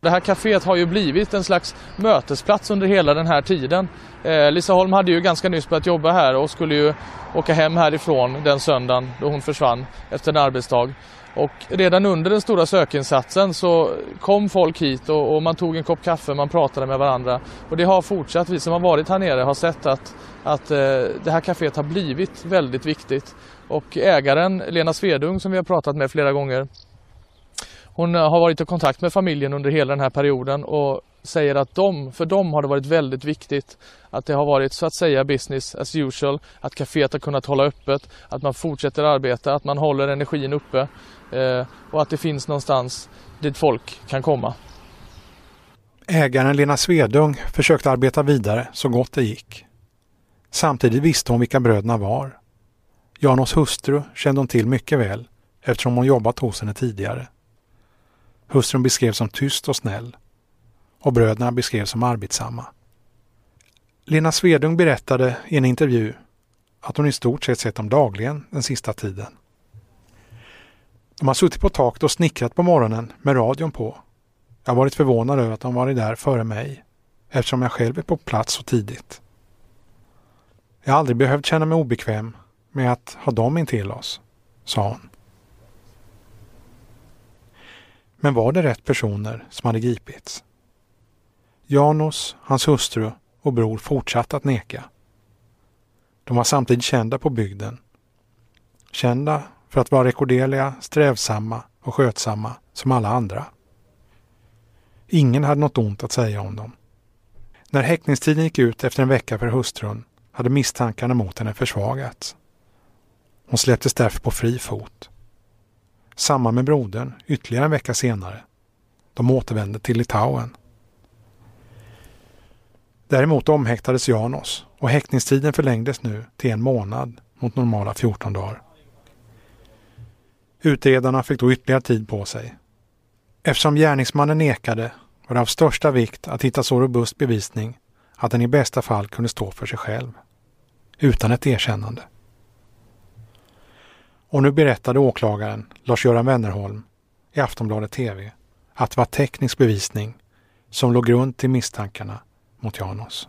Det här kaféet har ju blivit en slags mötesplats under hela den här tiden. Eh, Lisa Holm hade ju ganska nyss börjat jobba här och skulle ju åka hem härifrån den söndagen då hon försvann efter en arbetsdag. Och redan under den stora sökinsatsen så kom folk hit och, och, man tog en kopp kaffe, man pratade med varandra. Och det har fortsatt. Vi som har varit här nere har sett att, att eh, det här kaféet har blivit väldigt viktigt. Och ägaren Lena Svedung som vi har pratat med flera gånger hon har varit i kontakt med familjen under hela den här perioden och säger att de, för dem har det varit väldigt viktigt att det har varit så att säga business as usual, att kaféet har kunnat hålla öppet, att man fortsätter arbeta, att man håller energin uppe eh, och att det finns någonstans dit folk kan komma. Ägaren Lena Svedung försökte arbeta vidare så gott det gick. Samtidigt visste hon vilka bröderna var. Janos hustru kände hon till mycket väl eftersom hon jobbat hos henne tidigare. Hustrun beskrevs som tyst och snäll och bröderna beskrevs som arbetsamma. Lena Svedung berättade i en intervju att hon i stort sett sett dem dagligen den sista tiden. De har suttit på taket och snickrat på morgonen med radion på. Jag har varit förvånad över att de varit där före mig eftersom jag själv är på plats så tidigt. Jag har aldrig behövt känna mig obekväm med att ha dem intill oss, sa hon. Men var det rätt personer som hade gripits? Janos, hans hustru och bror fortsatte att neka. De var samtidigt kända på bygden. Kända för att vara rekorderliga, strävsamma och skötsamma som alla andra. Ingen hade något ont att säga om dem. När häktningstiden gick ut efter en vecka för hustrun hade misstankarna mot henne försvagats. Hon släpptes därför på fri fot. Samma med brodern ytterligare en vecka senare. De återvände till Litauen. Däremot omhäktades Janos och häktningstiden förlängdes nu till en månad mot normala 14 dagar. Utredarna fick då ytterligare tid på sig. Eftersom gärningsmannen nekade var det av största vikt att hitta så robust bevisning att den i bästa fall kunde stå för sig själv. Utan ett erkännande. Och nu berättade åklagaren Lars-Göran Wennerholm i Aftonbladet TV att det var teknisk bevisning som låg grund till misstankarna mot Janos.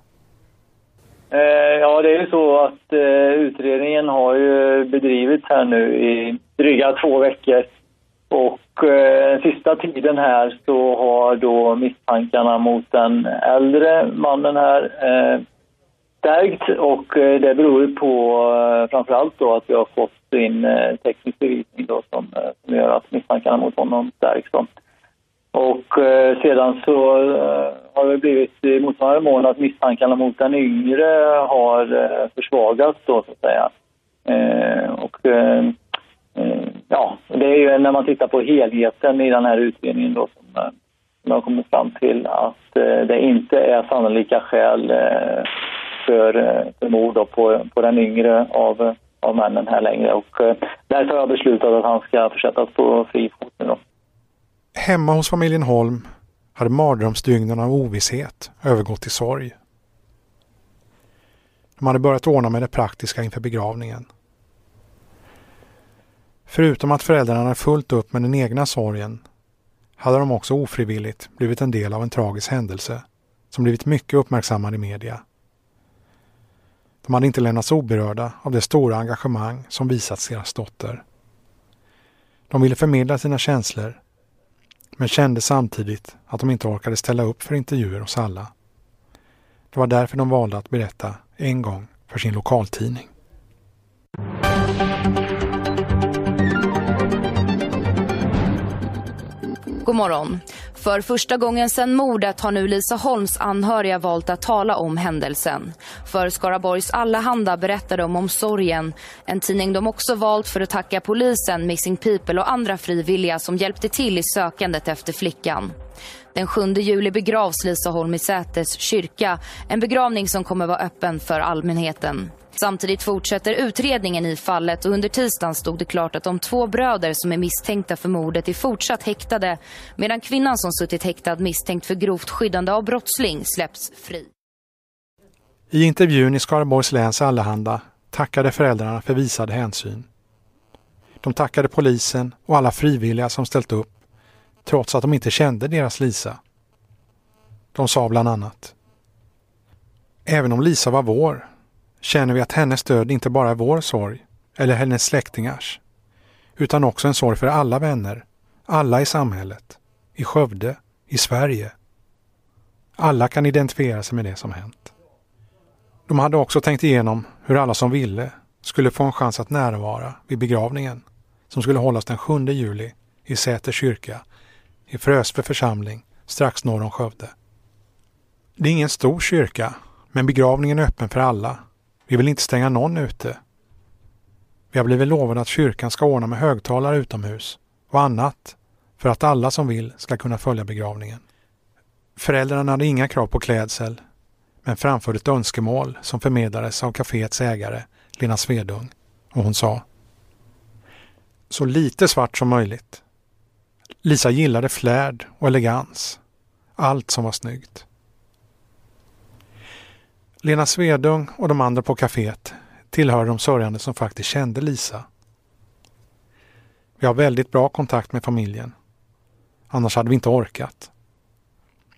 Eh, ja, det är ju så att eh, utredningen har ju bedrivits här nu i dryga två veckor. Och eh, sista tiden här så har då misstankarna mot den äldre mannen här eh, stärkt och eh, det beror på eh, framförallt då att vi har fått in eh, teknisk bevisning då som, som gör att misstankarna mot honom stärks. Då. Och eh, sedan så eh, har det blivit i motsvarande mån att misstankarna mot den yngre har eh, försvagats då så att säga. och ja, det är ju när man tittar på helheten i den här utredningen då som, eh, har kommit fram till att det inte är sannolika skäl för, för mord på, på den yngre av, av männen här längre. Och eh, därför har jag beslutat att han ska försättas på fri fot nu då. Hemma hos familjen Holm hade mardrömsdygnen av ovisshet övergått till sorg. De hade börjat ordna med det praktiska inför begravningen. Förutom att föräldrarna hade fullt upp med den egna sorgen hade de också ofrivilligt blivit en del av en tragisk händelse som blivit mycket uppmärksammad i media. De hade inte lämnats oberörda av det stora engagemang som visats deras dotter. De ville förmedla sina känslor men kände samtidigt att de inte orkade ställa upp för intervjuer hos alla. Det var därför de valde att berätta en gång för sin lokaltidning. God morgon. För första gången sedan mordet har nu Lisa Holms anhöriga valt att tala om händelsen. För Skaraborgs Allehanda berättar de om sorgen. En tidning de också valt för att tacka polisen, Missing People och andra frivilliga som hjälpte till i sökandet efter flickan. Den 7 juli begravs Lisa Holm i Säters kyrka. En begravning som kommer vara öppen för allmänheten. Samtidigt fortsätter utredningen i fallet och under tisdagen stod det klart att de två bröder som är misstänkta för mordet är fortsatt häktade medan kvinnan som suttit häktad misstänkt för grovt skyddande av brottsling släpps fri. I intervjun i Skaraborgs läns Allehanda tackade föräldrarna för visad hänsyn. De tackade polisen och alla frivilliga som ställt upp trots att de inte kände deras Lisa. De sa bland annat Även om Lisa var vår känner vi att hennes död inte bara är vår sorg eller hennes släktingars utan också en sorg för alla vänner, alla i samhället, i Skövde, i Sverige. Alla kan identifiera sig med det som hänt. De hade också tänkt igenom hur alla som ville skulle få en chans att närvara vid begravningen som skulle hållas den 7 juli i Säters kyrka i Frösby församling strax norr om Skövde. Det är ingen stor kyrka, men begravningen är öppen för alla vi vill inte stänga någon ute. Vi har blivit lovade att kyrkan ska ordna med högtalare utomhus och annat för att alla som vill ska kunna följa begravningen. Föräldrarna hade inga krav på klädsel men framförde ett önskemål som förmedlades av kaféets ägare Lena Svedung och hon sa Så lite svart som möjligt. Lisa gillade flärd och elegans. Allt som var snyggt. Lena Svedung och de andra på kaféet tillhör de sörjande som faktiskt kände Lisa. Vi har väldigt bra kontakt med familjen. Annars hade vi inte orkat.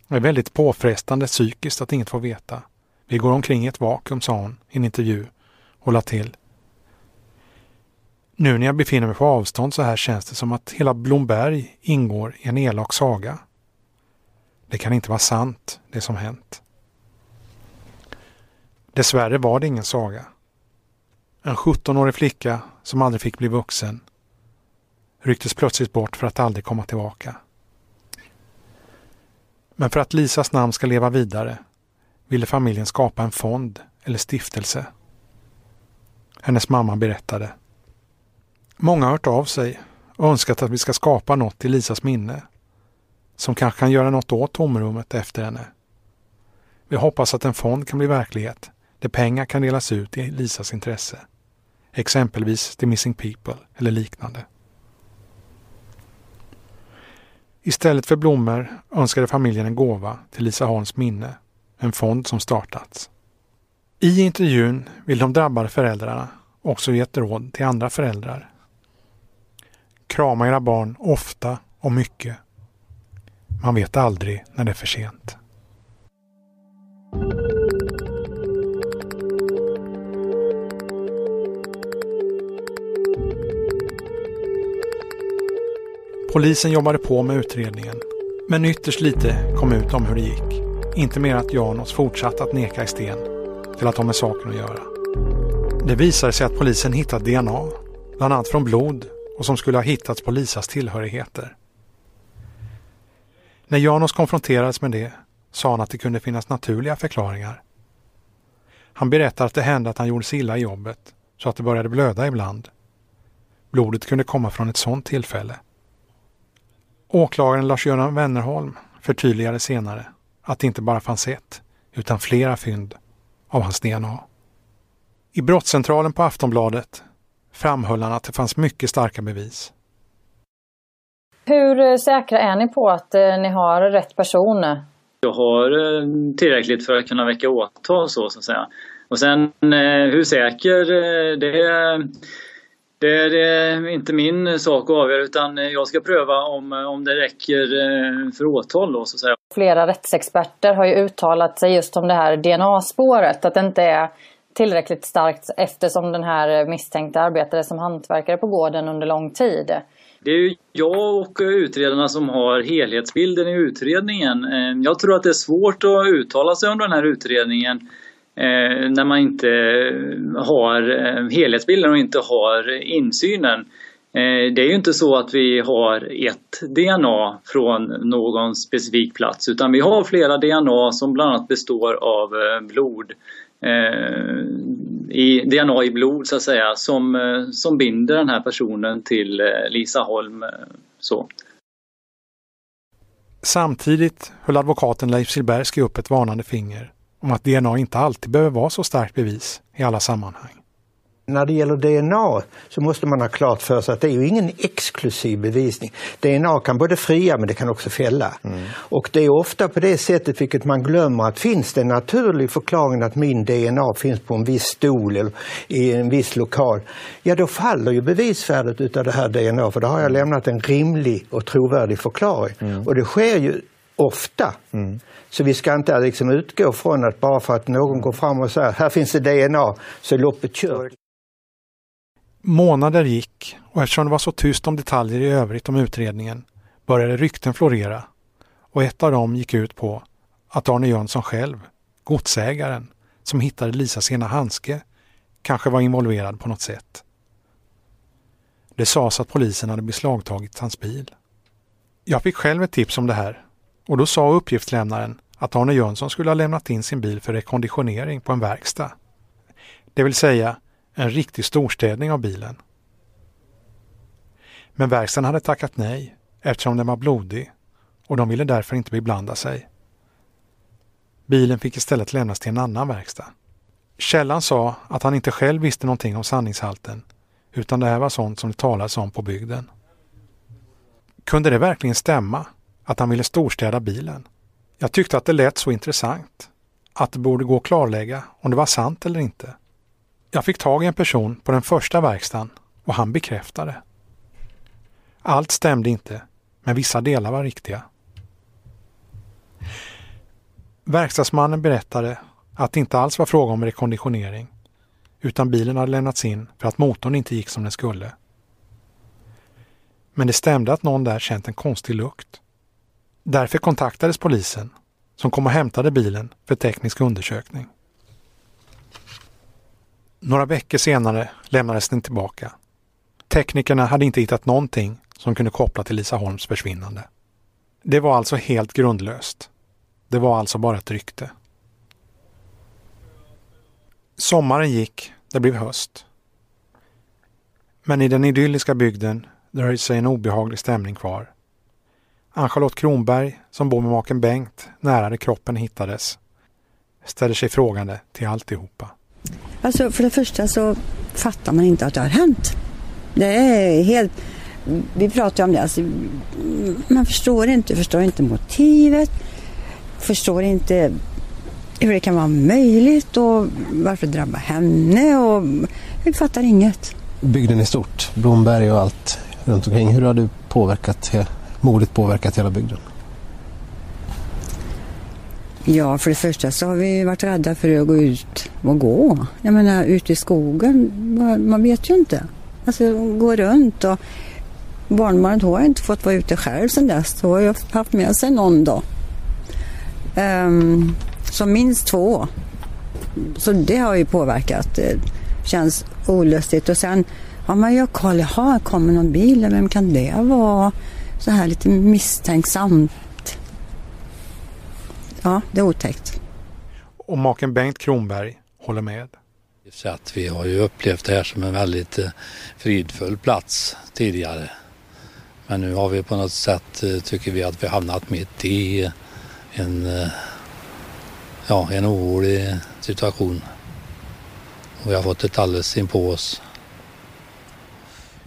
Det är väldigt påfrestande psykiskt att inget få veta. Vi går omkring i ett vakuum, sa hon i en intervju och la till. Nu när jag befinner mig på avstånd så här känns det som att hela Blomberg ingår i en elak saga. Det kan inte vara sant, det som hänt. Dessvärre var det ingen saga. En 17-årig flicka som aldrig fick bli vuxen rycktes plötsligt bort för att aldrig komma tillbaka. Men för att Lisas namn ska leva vidare ville familjen skapa en fond eller stiftelse. Hennes mamma berättade. Många har hört av sig och önskat att vi ska skapa något i Lisas minne som kanske kan göra något åt tomrummet efter henne. Vi hoppas att en fond kan bli verklighet där pengar kan delas ut i Lisas intresse. Exempelvis till Missing People eller liknande. Istället för blommor önskade familjen en gåva till Lisa Holms minne, en fond som startats. I intervjun vill de drabbade föräldrarna också ge ett råd till andra föräldrar. Krama era barn ofta och mycket. Man vet aldrig när det är för sent. Polisen jobbade på med utredningen, men ytterst lite kom ut om hur det gick. Inte mer att Janos fortsatte att neka i sten till att ha med saken att göra. Det visade sig att polisen hittat DNA, bland annat från blod och som skulle ha hittats på Lisas tillhörigheter. När Janos konfronterades med det sa han att det kunde finnas naturliga förklaringar. Han berättar att det hände att han gjorde sig illa i jobbet så att det började blöda ibland. Blodet kunde komma från ett sådant tillfälle. Åklagaren Lars-Göran Wennerholm förtydligade senare att det inte bara fanns ett, utan flera fynd av hans DNA. I brottscentralen på Aftonbladet framhöll han att det fanns mycket starka bevis. Hur eh, säkra är ni på att eh, ni har rätt person? Jag har eh, tillräckligt för att kunna väcka åtal så, så att säga. Och sen hur säker det är Det är inte min sak att avgöra utan jag ska pröva om, om det räcker eh, för åtal då så att säga. Flera rättsexperter har ju uttalat sig just om det här DNA-spåret, att det inte är tillräckligt starkt eftersom den här misstänkte arbetade som hantverkare på gården under lång tid. Det är ju jag och utredarna som har helhetsbilden i utredningen. Eh, jag tror att det är svårt att uttala sig om den här utredningen eh, Eh, när man inte har eh, helhetsbilden och inte har insynen. Eh, det är ju inte så att vi har ett DNA från någon specifik plats utan vi har flera DNA som bland annat består av blod i DNA i blod så att säga som, som binder den här personen till Lisa Holm. Så. Samtidigt höll advokaten Leif Silbersky upp ett varnande finger om att DNA inte alltid behöver vara så starkt bevis i alla sammanhang. När det gäller DNA så måste man ha klart för sig att det är ju ingen exklusiv bevisning. DNA kan både fria men det kan också fälla. Mm. Och det är ofta på det sättet, vilket man glömmer, att finns det en naturlig förklaring att min DNA finns på en viss stol eller i en viss lokal, ja då faller ju bevisvärdet utav det här DNA för då har jag lämnat en rimlig och trovärdig förklaring. Mm. Och det sker ju ofta. Mm. Så vi ska inte liksom utgå från att bara för att någon går fram och säger här finns det DNA så är loppet kört. Månader gick och eftersom det var så tyst om detaljer i övrigt om utredningen började rykten florera och ett av dem gick ut på att Arne Jönsson själv, godsägaren som hittade Lisas ena handske, kanske var involverad på något sätt. Det sades att polisen hade beslagtagit hans bil. Jag fick själv ett tips om det här och då sa uppgiftslämnaren att Arne Jönsson skulle ha lämnat in sin bil för rekonditionering på en verkstad. Det vill säga en riktig storstädning av bilen. Men verkstaden hade tackat nej eftersom den var blodig och de ville därför inte beblanda sig. Bilen fick istället lämnas till en annan verkstad. Källan sa att han inte själv visste någonting om sanningshalten utan det här var sånt som det talades om på bygden. Kunde det verkligen stämma att han ville storstäda bilen? Jag tyckte att det lät så intressant att det borde gå att klarlägga om det var sant eller inte. Jag fick tag i en person på den första verkstaden och han bekräftade. Allt stämde inte, men vissa delar var riktiga. Verkstadsmannen berättade att det inte alls var fråga om rekonditionering utan bilen hade lämnats in för att motorn inte gick som den skulle. Men det stämde att någon där känt en konstig lukt. Därför kontaktades polisen som kom och hämtade bilen för teknisk undersökning. Några veckor senare lämnades den tillbaka. Teknikerna hade inte hittat någonting som kunde koppla till Lisa Holms försvinnande. Det var alltså helt grundlöst. Det var alltså bara ett rykte. Sommaren gick, det blev höst. Men i den idylliska bygden dröjde sig en obehaglig stämning kvar. Ann-Charlotte Kronberg, som bor med maken Bengt nära där kroppen hittades, ställer sig frågande till alltihopa. Alltså för det första så fattar man inte att det har hänt. Det är helt... Vi pratar om det. Alltså, man förstår inte, förstår inte motivet. Förstår inte hur det kan vara möjligt och varför drabba henne. Och, jag fattar inget. Bygden i stort, Blomberg och allt runt omkring. Hur har du påverkat, mordet påverkat hela bygden? Ja, för det första så har vi varit rädda för att gå ut och gå. Jag menar, ute i skogen, man vet ju inte. Alltså, gå runt och barnbarnet har inte fått vara ute själv sedan dess. Då har jag haft med sig någon då. Um, som minst två. Så det har ju påverkat. Det känns olustigt. Och sen har man ju koll, jaha, kommer någon bil? Vem kan det vara? Så här lite misstänksamt Ja, det är otäckt. Och maken Bengt Kronberg håller med. Så att vi har ju upplevt det här som en väldigt eh, fridfull plats tidigare. Men nu har vi på något sätt, eh, tycker vi, att vi hamnat mitt i en, eh, ja, en orolig situation. Och vi har fått ett alldeles in på oss.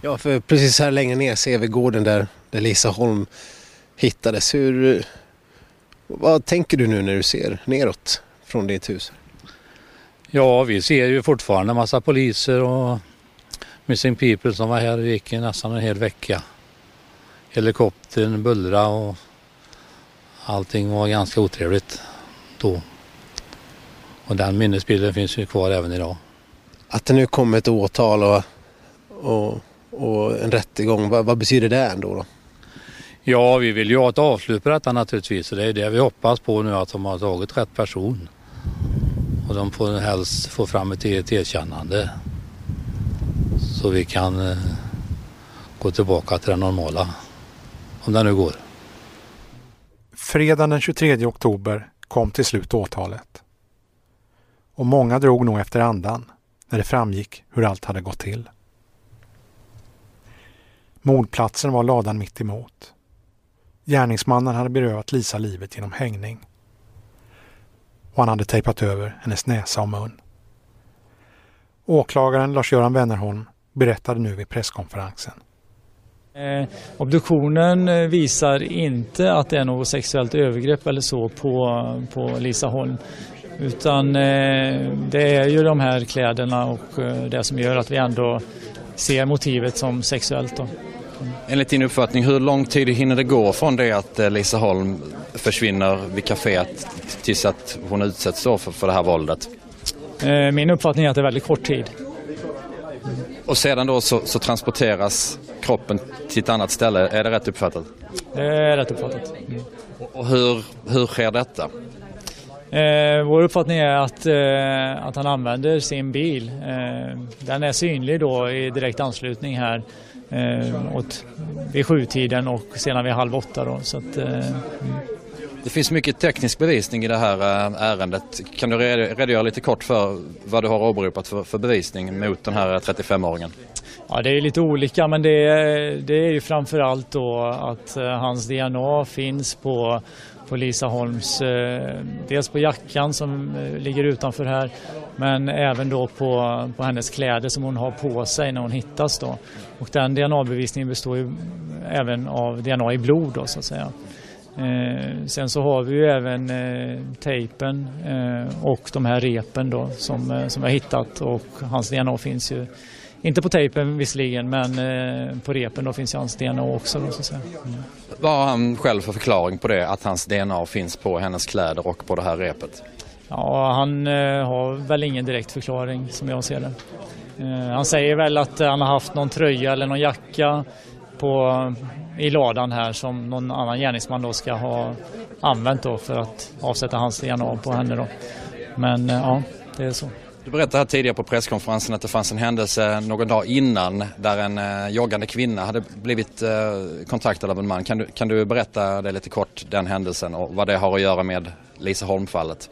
Ja, för precis här längre ner ser vi gården där, där Lisa Holm hittades. Hur, vad tänker du nu när du ser neråt från ditt hus? Ja, vi ser ju fortfarande massa poliser och Missing People som var här och gick nästan en hel vecka. Helikoptern bullra och allting var ganska otrevligt då. Och den minnesbilden finns ju kvar även idag. Att det nu kommer ett åtal och, och, och en rättegång, vad, vad betyder det ändå? Då? Ja, vi vill ju ha ett avslut på detta naturligtvis och det är det vi hoppas på nu att de har tagit rätt person. Och de får helst få fram ett, ett erkännande. Så vi kan eh, gå tillbaka till det normala. Om det nu går. Fredagen den 23 oktober kom till slut åtalet. Och många drog nog efter andan när det framgick hur allt hade gått till. Mordplatsen var ladan mitt emot. Gärningsmannen hade berövat Lisa livet genom hängning. Och han hade tejpat över hennes näsa och mun. Åklagaren Lars-Göran Wennerholm berättade nu vid presskonferensen. Eh, obduktionen eh, visar inte att det är något sexuellt övergrepp eller så på, på Lisa Holm. Utan eh, det är ju de här kläderna och eh, det som gör att vi ändå ser motivet som sexuellt. Då. Enligt din uppfattning, hur lång tid hinner det gå från det att eh, Lisa Holm försvinner vid kaféet tills att hon utsätts för, för det här våldet? Eh, min uppfattning är att det är väldigt kort tid. Och sedan då så, så transporteras kroppen till ett annat ställe, är det rätt uppfattat? Det är rätt uppfattat. Mm. Och hur, hur sker detta? Eh, vår uppfattning är att, eh, att han använder sin bil. Eh, den är synlig då i direkt anslutning här eh, åt, vid sjutiden och sedan vid halv åtta. Då, så att, eh, Det finns mycket teknisk bevisning i det här eh, ärendet. Kan du redogöra lite kort för vad du har åberopat för, för bevisning mot den här 35-åringen? Ja, det är lite olika men det är, det är ju framförallt då att eh, hans DNA finns på på Lisa Holms, eh, dels på jackan som eh, ligger utanför här men även då på, på hennes kläder som hon har på sig när hon hittas då. Och den DNA-bevisningen består ju även av DNA i blod då så att säga. Eh, sen så har vi ju även eh, tejpen eh, och de här repen då som, eh, som vi har hittat och hans DNA finns ju inte på tejpen visserligen men eh, på repen då finns ju hans DNA också. Då, så att. Mm. Vad har han själv för förklaring på det att hans DNA finns på hennes kläder och på det här repet? Ja, han eh, har väl ingen direkt förklaring som jag ser det. Eh, han säger väl att han har haft någon tröja eller någon jacka på, i ladan här som någon annan gärningsman då ska ha använt då för att avsätta hans DNA på henne då. Men ja, det är så. Du berättade här tidigare på presskonferensen att det fanns en händelse någon dag innan där en eh, joggande kvinna hade blivit eh, kontaktad av en man. Kan du, kan du berätta det lite kort, den händelsen och vad det har att göra med Lisa Holm-fallet?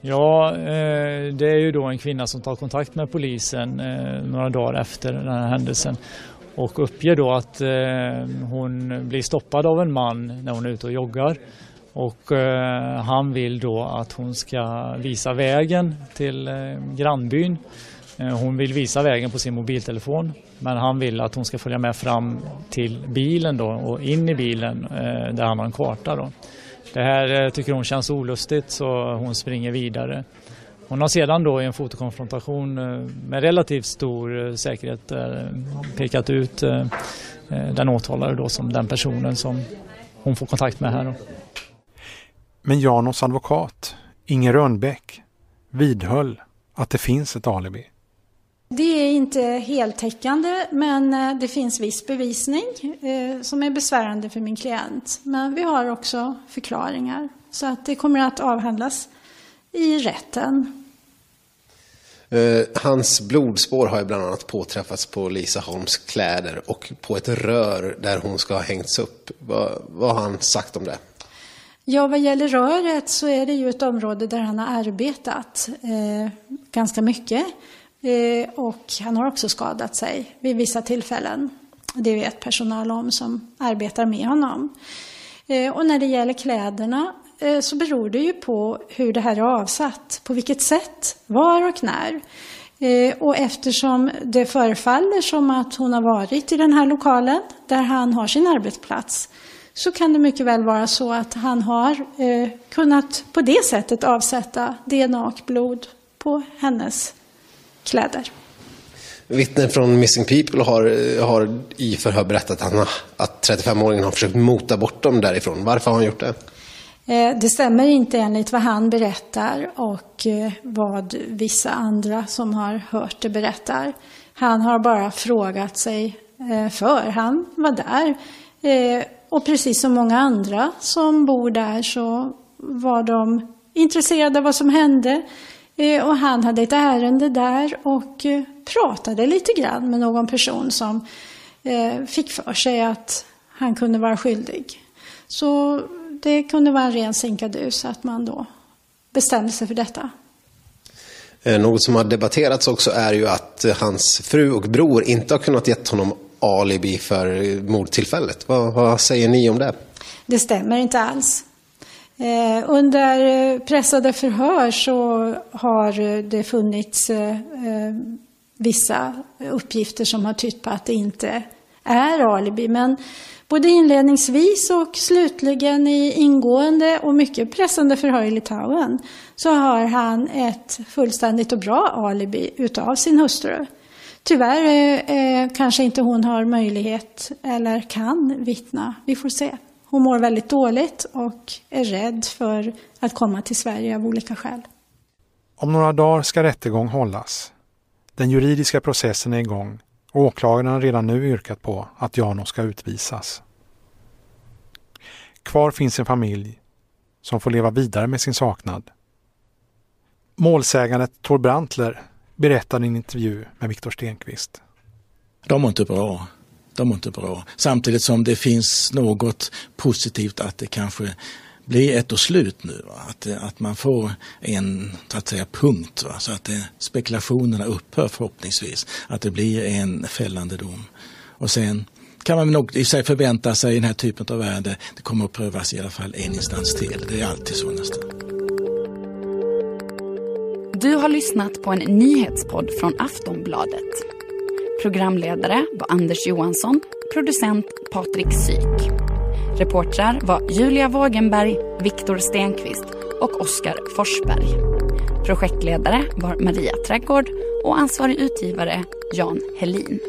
Ja, eh, det är ju då en kvinna som tar kontakt med polisen några dagar efter den här händelsen och uppger då att hon blir stoppad av en man när hon är ute och joggar och eh, han vill då att hon ska visa vägen till eh, grannbyn. Eh, hon vill visa vägen på sin mobiltelefon men han vill att hon ska följa med fram till bilen då och in i bilen eh, där han har en karta. Då. Det här eh, tycker hon känns olustigt så hon springer vidare. Hon har sedan då i en fotokonfrontation eh, med relativt stor säkerhet pekat ut den åtalade då som den personen som hon får kontakt med här. Då. Men Janos advokat, Inger Rönnbäck, vidhöll att det finns ett alibi. Det är inte heltäckande men eh, det finns viss bevisning eh, som är besvärande för min klient. Men vi har också förklaringar så att det kommer att avhandlas i rätten. Uh, hans blodspår har ju bland annat påträffats på Lisa Holms kläder och på ett rör där hon ska ha hängts upp. Vad, vad har han sagt om det? Ja, vad gäller röret så är det ju ett område där han har arbetat eh, ganska mycket. Eh, och han har också skadat sig vid vissa tillfällen. Det vet personal om som arbetar med honom. Eh, och när det gäller kläderna eh, så beror det ju på hur det här är avsatt. På vilket sätt, var och när. Eh, och eftersom det förefaller som att hon har varit i den här lokalen där han har sin arbetsplats så kan det mycket väl vara så att han har eh, kunnat på det sättet avsätta DNA och blod på hennes kläder. Vittnen från Missing People har, har i förhör berättat att, han, att 35-åringen har försökt mota bort dem därifrån. Varför har han gjort det? Eh, det stämmer inte enligt vad han berättar och eh, vad vissa andra som har hört det berättar. Han har bara frågat sig eh, för. Han var där. Och precis som många andra som bor där så var de intresserade av vad som hände. Eh, och han hade ett ärende där och eh, pratade lite grann med någon person som eh, fick för sig att han kunde vara skyldig. Så det kunde vara en ren sinkadus att man då bestämde sig för detta. Något som har debatterats också är ju att hans fru och bror inte har kunnat gett honom alibi för mordtillfället. Vad, vad säger ni om det? Det stämmer inte alls. Eh, under eh, pressade förhör så har eh, det funnits eh, vissa uppgifter som har tytt på att det inte är alibi. Men Både inledningsvis och slutligen i ingående och mycket pressande förhör i Litauen så har han ett fullständigt och bra alibi utav sin hustru. Tyvärr eh, eh, kanske inte hon har möjlighet eller kan vittna. Vi får se. Hon mår väldigt dåligt och är rädd för att komma till Sverige av olika skäl. Om några dagar ska rättegång hållas. Den juridiska processen är igång och Åklagaren har redan nu yrkat på att Jano ska utvisas. Kvar finns en familj som får leva vidare med sin saknad. Målsägandet Tor Brantler berättar i en intervju med Viktor Stenqvist. De mår inte bra. De mår inte bra. Samtidigt som det finns något positivt att det kanske blir ett och slut nu. Va? Att, att man får en så att säga, punkt va? så att det, spekulationerna upphör förhoppningsvis. Att det blir en fällande dom. Och sen kan man nog i sig förvänta sig i den här typen av ärende, det kommer att prövas i alla fall en instans till. Det är alltid så nästan. Du har lyssnat på en nyhetspodd från Aftonbladet. Programledare var Anders Johansson, producent Patrik Syk. Reportrar var Julia Wågenberg, Viktor Stenqvist och Oskar Forsberg. Projektledare var Maria Trädgård och ansvarig utgivare Jan Helin.